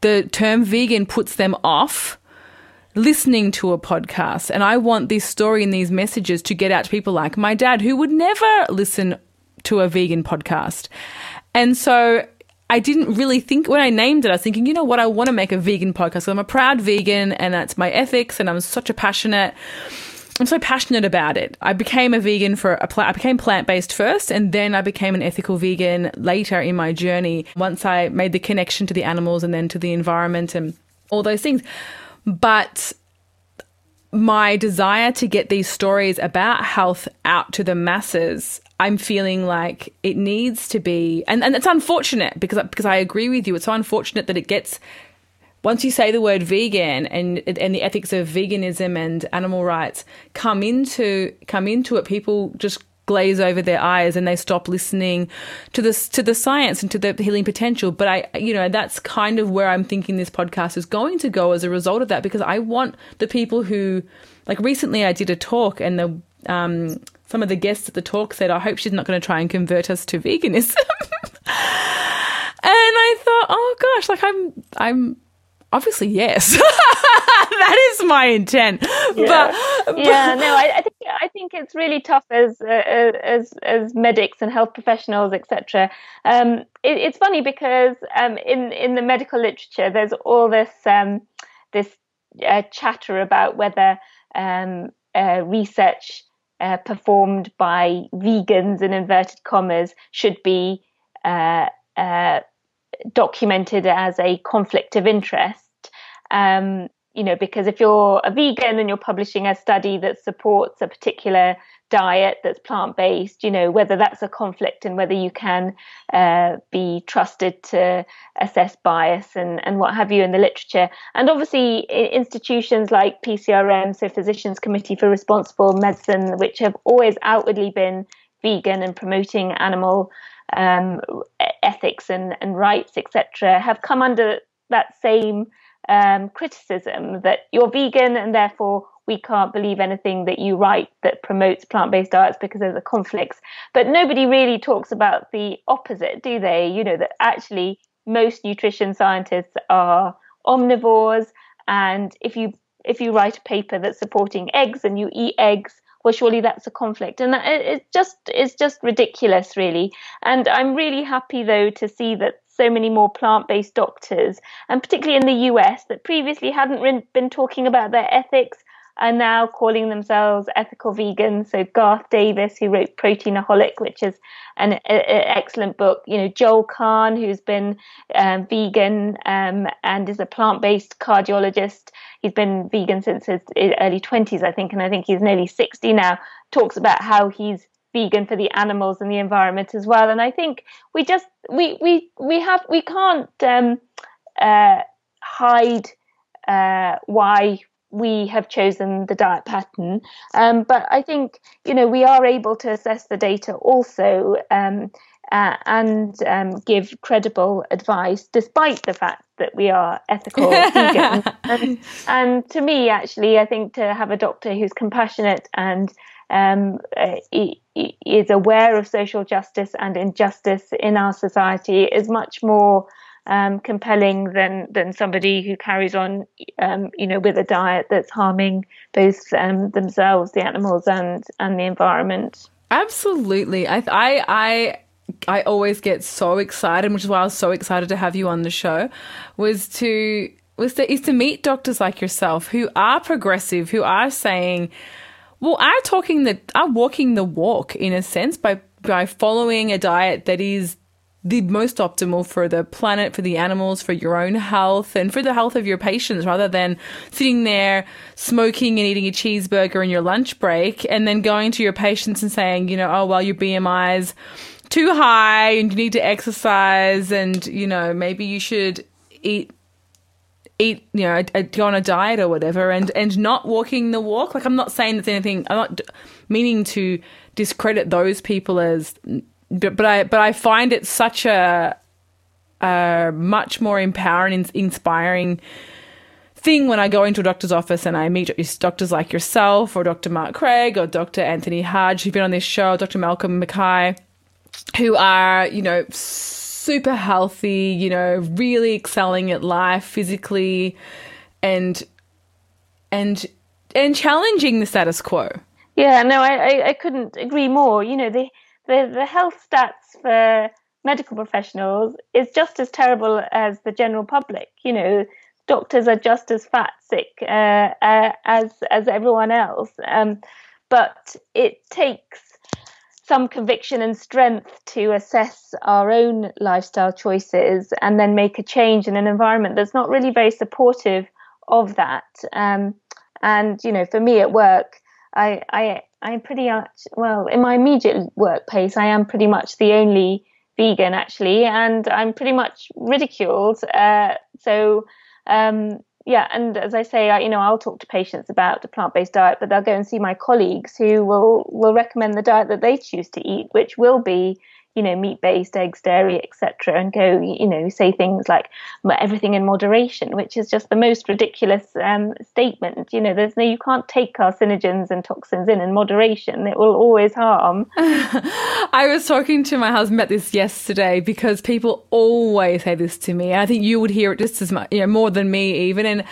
the term vegan puts them off listening to a podcast. And I want this story and these messages to get out to people like my dad, who would never listen to a vegan podcast. And so I didn't really think when I named it, I was thinking, you know what, I want to make a vegan podcast. I'm a proud vegan and that's my ethics and I'm such a passionate I'm so passionate about it. I became a vegan for a plant. I became plant based first, and then I became an ethical vegan later in my journey. Once I made the connection to the animals and then to the environment and all those things, but my desire to get these stories about health out to the masses I'm feeling like it needs to be, and, and it's unfortunate because because I agree with you. It's so unfortunate that it gets once you say the word vegan and and the ethics of veganism and animal rights come into come into it, people just glaze over their eyes and they stop listening to the to the science and to the healing potential. But I, you know, that's kind of where I'm thinking this podcast is going to go as a result of that because I want the people who, like recently, I did a talk and the um, some of the guests at the talk said, I hope she's not going to try and convert us to veganism. and I thought, oh gosh, like I'm, I'm obviously yes. that is my intent. Yeah, but, yeah no, I, I, think I think it's really tough as uh, as as medics and health professionals, etc. Um, it, it's funny because um, in in the medical literature, there's all this um, this uh, chatter about whether um, uh, research uh, performed by vegans in inverted commas should be uh, uh, documented as a conflict of interest. Um, you know, because if you're a vegan and you're publishing a study that supports a particular diet that's plant based, you know, whether that's a conflict and whether you can uh, be trusted to assess bias and, and what have you in the literature. And obviously, institutions like PCRM, so Physicians Committee for Responsible Medicine, which have always outwardly been vegan and promoting animal um, ethics and, and rights, etc., have come under that same um, criticism that you're vegan and therefore we can't believe anything that you write that promotes plant-based diets because there's a conflicts. But nobody really talks about the opposite, do they? You know that actually most nutrition scientists are omnivores, and if you if you write a paper that's supporting eggs and you eat eggs, well, surely that's a conflict, and it just it's just ridiculous, really. And I'm really happy though to see that so many more plant-based doctors, and particularly in the US, that previously hadn't been talking about their ethics are now calling themselves ethical vegans. So Garth Davis, who wrote Proteinaholic, which is an a, a excellent book. You know Joel Kahn, who's been um, vegan um, and is a plant-based cardiologist. He's been vegan since his early twenties, I think, and I think he's nearly sixty now. Talks about how he's vegan for the animals and the environment as well. And I think we just we we we have we can't um, uh, hide uh, why we have chosen the diet pattern. Um, but I think, you know, we are able to assess the data also um, uh, and um, give credible advice despite the fact that we are ethical vegan. And, and, to me, actually, I think to have a doctor who's compassionate and um, uh, is aware of social justice and injustice in our society is much more um, compelling than than somebody who carries on, um, you know, with a diet that's harming both um, themselves, the animals, and and the environment. Absolutely, I I I. I always get so excited, which is why I was so excited to have you on the show. Was to was to is to meet doctors like yourself who are progressive, who are saying, well, are talking the are walking the walk in a sense by by following a diet that is the most optimal for the planet, for the animals, for your own health, and for the health of your patients, rather than sitting there smoking and eating a cheeseburger in your lunch break and then going to your patients and saying, you know, oh, well, your BMI's too high and you need to exercise and, you know, maybe you should eat eat you know go on a diet or whatever and and not walking the walk like i'm not saying there's anything i'm not meaning to discredit those people as but, but I but I find it such a a much more empowering inspiring thing when I go into a doctor's office and I meet doctors like yourself or Dr. Mark Craig or Dr. Anthony Hodge who've been on this show, Dr. Malcolm Mackay, who are, you know, super healthy, you know, really excelling at life physically and and and challenging the status quo. Yeah, no, I, I, couldn't agree more. You know, the the, the health stats for medical professionals is just as terrible as the general public. You know, doctors are just as fat sick uh, uh, as as everyone else. Um, but it takes some conviction and strength to assess our own lifestyle choices and then make a change in an environment that's not really very supportive of that. Um, and you know, for me at work, I I I'm pretty much well in my immediate workplace. I am pretty much the only vegan actually, and I'm pretty much ridiculed. Uh, so um, yeah, and as I say, I, you know, I'll talk to patients about the plant-based diet, but they'll go and see my colleagues who will will recommend the diet that they choose to eat, which will be you know, meat based, eggs, dairy, etc., and go, you know, say things like everything in moderation, which is just the most ridiculous um, statement. You know, there's no, you can't take carcinogens and toxins in in moderation. It will always harm. I was talking to my husband about this yesterday because people always say this to me. I think you would hear it just as much, you know, more than me even. And,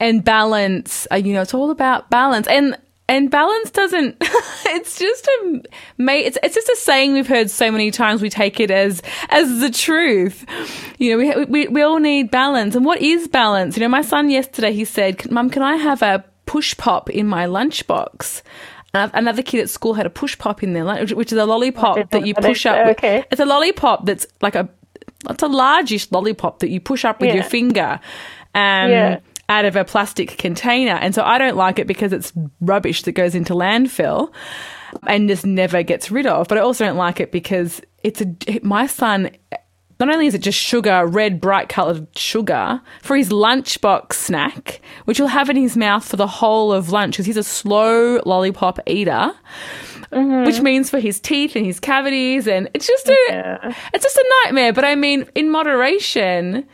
and balance, uh, you know, it's all about balance. And and balance doesn't it's just a mate it's, it's just a saying we've heard so many times we take it as as the truth you know we, we we all need balance and what is balance you know my son yesterday he said mum can i have a push pop in my lunchbox Another kid at school had a push pop in their lunch, which is a lollipop that you push up. Okay. It's a lollipop that's like a, it's a largish lollipop that you push up with yeah. your finger. Um, yeah out of a plastic container. And so I don't like it because it's rubbish that goes into landfill and just never gets rid of. But I also don't like it because it's a, my son, not only is it just sugar, red, bright coloured sugar, for his lunchbox snack, which he'll have in his mouth for the whole of lunch because he's a slow lollipop eater. Mm-hmm. Which means for his teeth and his cavities, and it's just a, yeah. it's just a nightmare. But I mean, in moderation,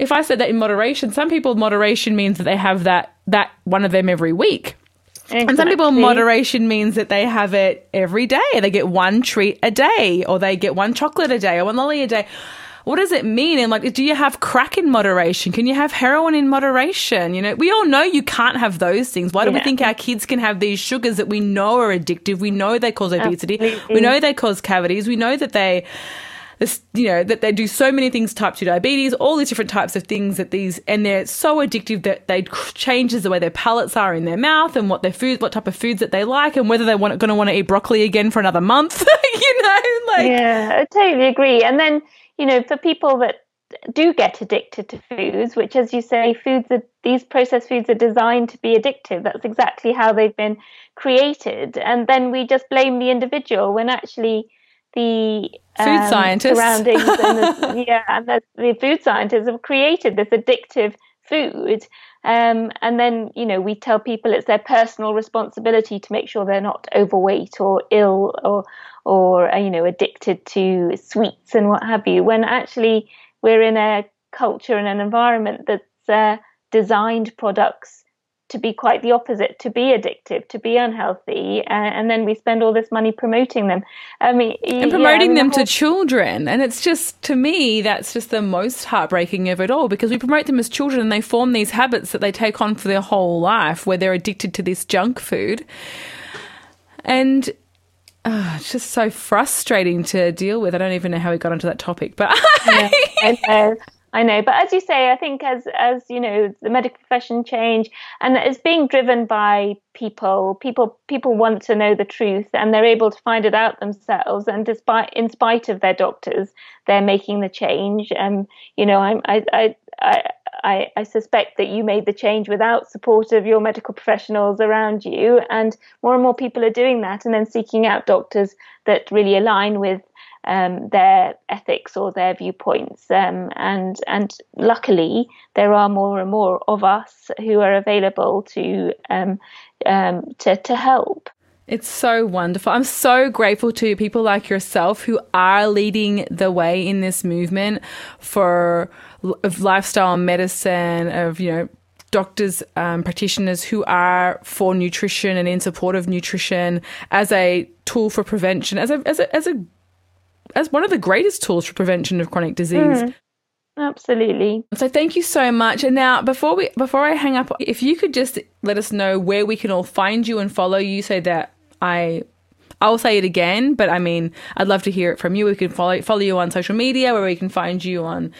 if I said that in moderation, some people moderation means that they have that that one of them every week. Exactly. And some people moderation means that they have it every day. They get one treat a day, or they get one chocolate a day, or one lolly a day. What does it mean? And like, do you have crack in moderation? Can you have heroin in moderation? You know, we all know you can't have those things. Why do yeah. we think our kids can have these sugars that we know are addictive? We know they cause obesity. Absolutely. We know they cause cavities. We know that they you know, that they do so many things, type 2 diabetes, all these different types of things that these, and they're so addictive that they changes the way their palates are in their mouth and what their food, what type of foods that they like and whether they're going to want to eat broccoli again for another month, you know, like. Yeah, I totally agree. And then, you know, for people that do get addicted to foods, which, as you say, foods are these processed foods are designed to be addictive. That's exactly how they've been created. And then we just blame the individual when actually the food um, scientists surroundings and the, yeah, and the, the, food scientists have created this addictive food. Um, and then you know we tell people it's their personal responsibility to make sure they're not overweight or ill or or uh, you know addicted to sweets and what have you. When actually we're in a culture and an environment that's uh, designed products to be quite the opposite, to be addictive, to be unhealthy, uh, and then we spend all this money promoting them. I mean, and promoting yeah, them whole- to children, and it's just to me that's just the most heartbreaking of it all because we promote them as children and they form these habits that they take on for their whole life, where they're addicted to this junk food, and. Oh, it's just so frustrating to deal with. I don't even know how we got onto that topic, but yeah, I know. I know, but as you say, I think as as you know, the medical profession change and it's being driven by people. People people want to know the truth, and they're able to find it out themselves. And despite in spite of their doctors, they're making the change. And um, you know, I'm, I I I. I, I suspect that you made the change without support of your medical professionals around you, and more and more people are doing that, and then seeking out doctors that really align with um, their ethics or their viewpoints. Um, and and luckily, there are more and more of us who are available to um, um, to to help. It's so wonderful. I'm so grateful to people like yourself who are leading the way in this movement for of lifestyle medicine, of you know doctors, um, practitioners who are for nutrition and in support of nutrition as a tool for prevention, as a as a as a as one of the greatest tools for prevention of chronic disease. Mm. Absolutely. So thank you so much. And now before we before I hang up, if you could just let us know where we can all find you and follow you so that I I'll say it again, but I mean, I'd love to hear it from you. We can follow follow you on social media where we can find you on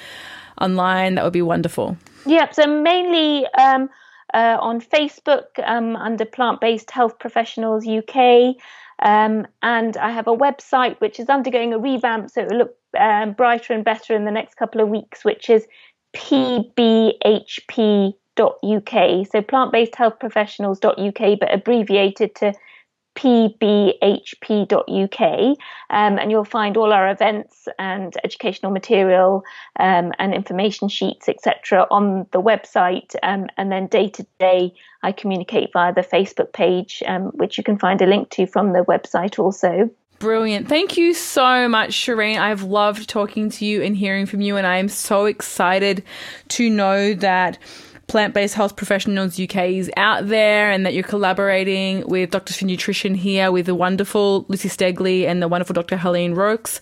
online. That would be wonderful. Yeah, so mainly um, uh, on Facebook um, under Plant Based Health Professionals UK. Um, and I have a website which is undergoing a revamp, so it will look um, brighter and better in the next couple of weeks, which is pbhp.uk. So plant based health professionals.uk, but abbreviated to pbhp.uk, um, and you'll find all our events and educational material um, and information sheets, etc., on the website. Um, and then day to day, I communicate via the Facebook page, um, which you can find a link to from the website also. Brilliant. Thank you so much, Shireen. I've loved talking to you and hearing from you, and I am so excited to know that Plant Based Health Professionals UK is out there and that you're collaborating with Doctors for Nutrition here with the wonderful Lucy Stegley and the wonderful Dr. Heleen Roex.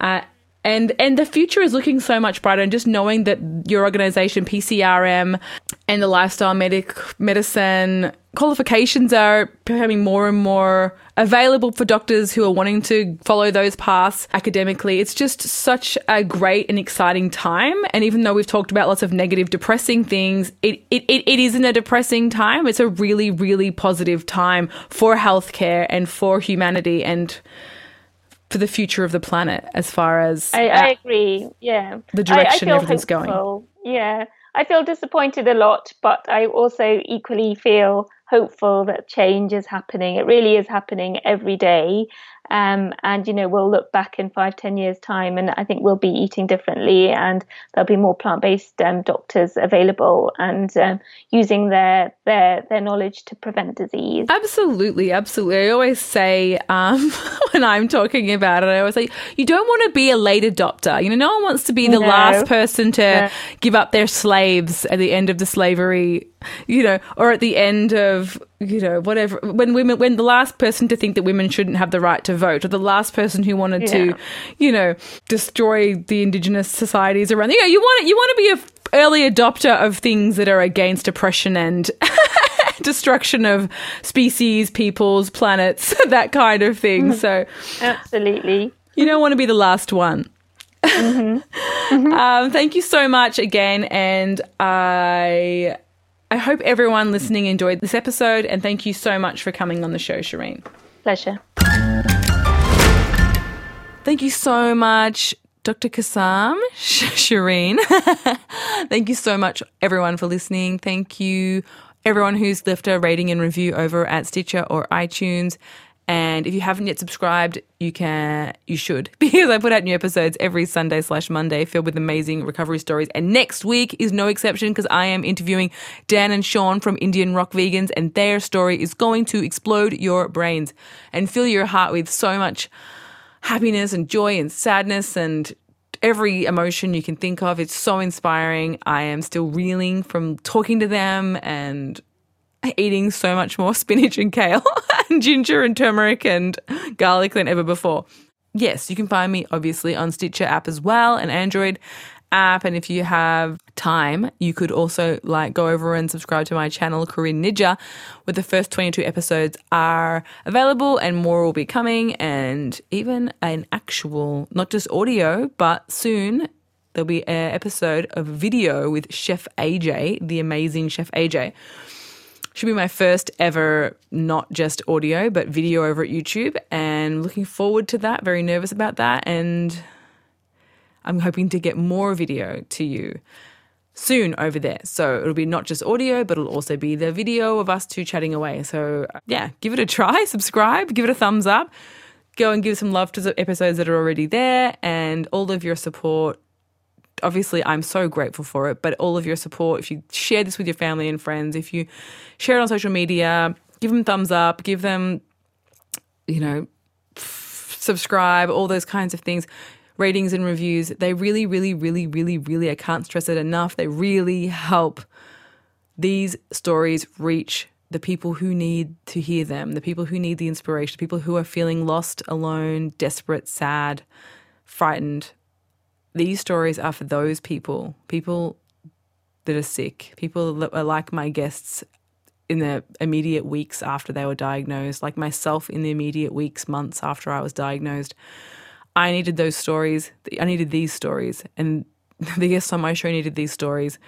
Uh, and and the future is looking so much brighter and just knowing that your organization PCRM and the lifestyle medic medicine qualifications are becoming more and more available for doctors who are wanting to follow those paths academically. It's just such a great and exciting time. And even though we've talked about lots of negative, depressing things, it, it, it, it isn't a depressing time. It's a really, really positive time for healthcare and for humanity and for the future of the planet as far as I, I agree. Yeah. The direction I, I everything's hopeful. going. Yeah. I feel disappointed a lot, but I also equally feel hopeful that change is happening. It really is happening every day. Um, and you know we'll look back in five, ten years time, and I think we'll be eating differently, and there'll be more plant-based um, doctors available and um, using their their their knowledge to prevent disease. Absolutely, absolutely. I always say um, when I'm talking about it, I always say you don't want to be a late adopter. You know, no one wants to be the No. last person to give up their slaves at the end of the slavery. You know, or at the end of you know whatever when women when the last person to think that women shouldn't have the right to vote or the last person who wanted Yeah. to you know destroy the indigenous societies around you know you want you want to be a f- early adopter of things that are against oppression and destruction of species peoples planets that kind of thing so Absolutely. you don't want to be the last one um, thank you so much again and i i hope everyone listening enjoyed this episode and thank you so much for coming on the show shireen Pleasure. Thank you so much, Dr. Kassam, Sh- Shireen. Thank you so much, everyone, for listening. Thank you, everyone who's left a rating and review over at Stitcher or iTunes. And if you haven't yet subscribed, you can, you should, because I put out new episodes every Sunday slash Monday filled with amazing recovery stories. And next week is no exception because I am interviewing Dan and Sean from Indian Rock Vegans, and their story is going to explode your brains and fill your heart with so much happiness and joy and sadness and every emotion you can think of. It's so inspiring. I am still reeling from talking to them and eating so much more spinach and kale and ginger and turmeric and garlic than ever before. Yes, you can find me obviously on Stitcher app as well, and Android app. And if you have time, you could also like go over and subscribe to my channel, Corinne Nijjer, where the first 22 episodes are available and more will be coming. And even an actual, not just audio, but soon there'll be an episode of video with Chef AJ, the amazing Chef AJ. Should be my first ever, not just audio, but video over at YouTube. And looking forward to that. Very nervous about that. And I'm hoping to get more video to you soon over there. So it'll be not just audio, but it'll also be the video of us two chatting away. So uh, yeah, give it a try, subscribe, give it a thumbs up, go and give some love to the episodes that are already there, and all of your support. Obviously, I'm so grateful for it, but all of your support, if you share this with your family and friends, if you share it on social media, give them thumbs up, give them, you know, subscribe, all those kinds of things, ratings and reviews. They really, really, really, really, really, I can't stress it enough. They really help these stories reach the people who need to hear them, the people who need the inspiration, the people who are feeling lost, alone, desperate, sad, frightened. These stories are for those people, people that are sick, people that are like my guests in the immediate weeks after they were diagnosed, like myself in the immediate weeks, months after I was diagnosed. I needed those stories. I needed these stories. And the guests on my show needed these stories.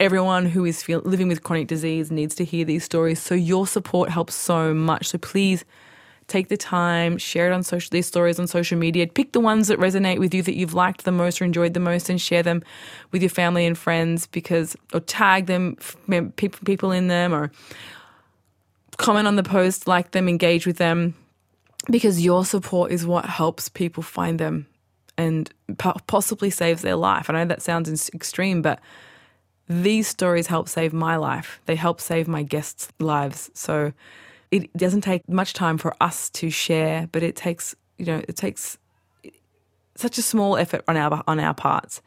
everyone who is feel, living with chronic disease needs to hear these stories. So your support helps so much. So please take the time, share it on social these stories on social media. Pick the ones that resonate with you that you've liked the most or enjoyed the most, and share them with your family and friends. Because or tag them, people people in them, or comment on the post, like them, engage with them. Because your support is what helps people find them and possibly saves their life. I know that sounds extreme, but these stories help save my life. They help save my guests' lives. So it doesn't take much time for us to share, but it takes, you know, it takes such a small effort on our on our parts.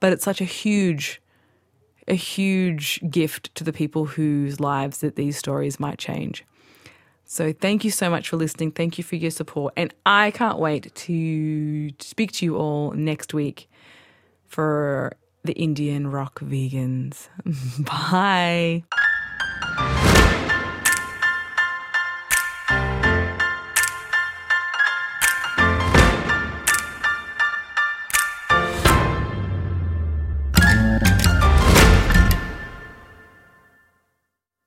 But it's such a huge a huge gift to the people whose lives that these stories might change. So thank you so much for listening. Thank you for your support. And I can't wait to speak to you all next week for the Indian rock vegans. Bye.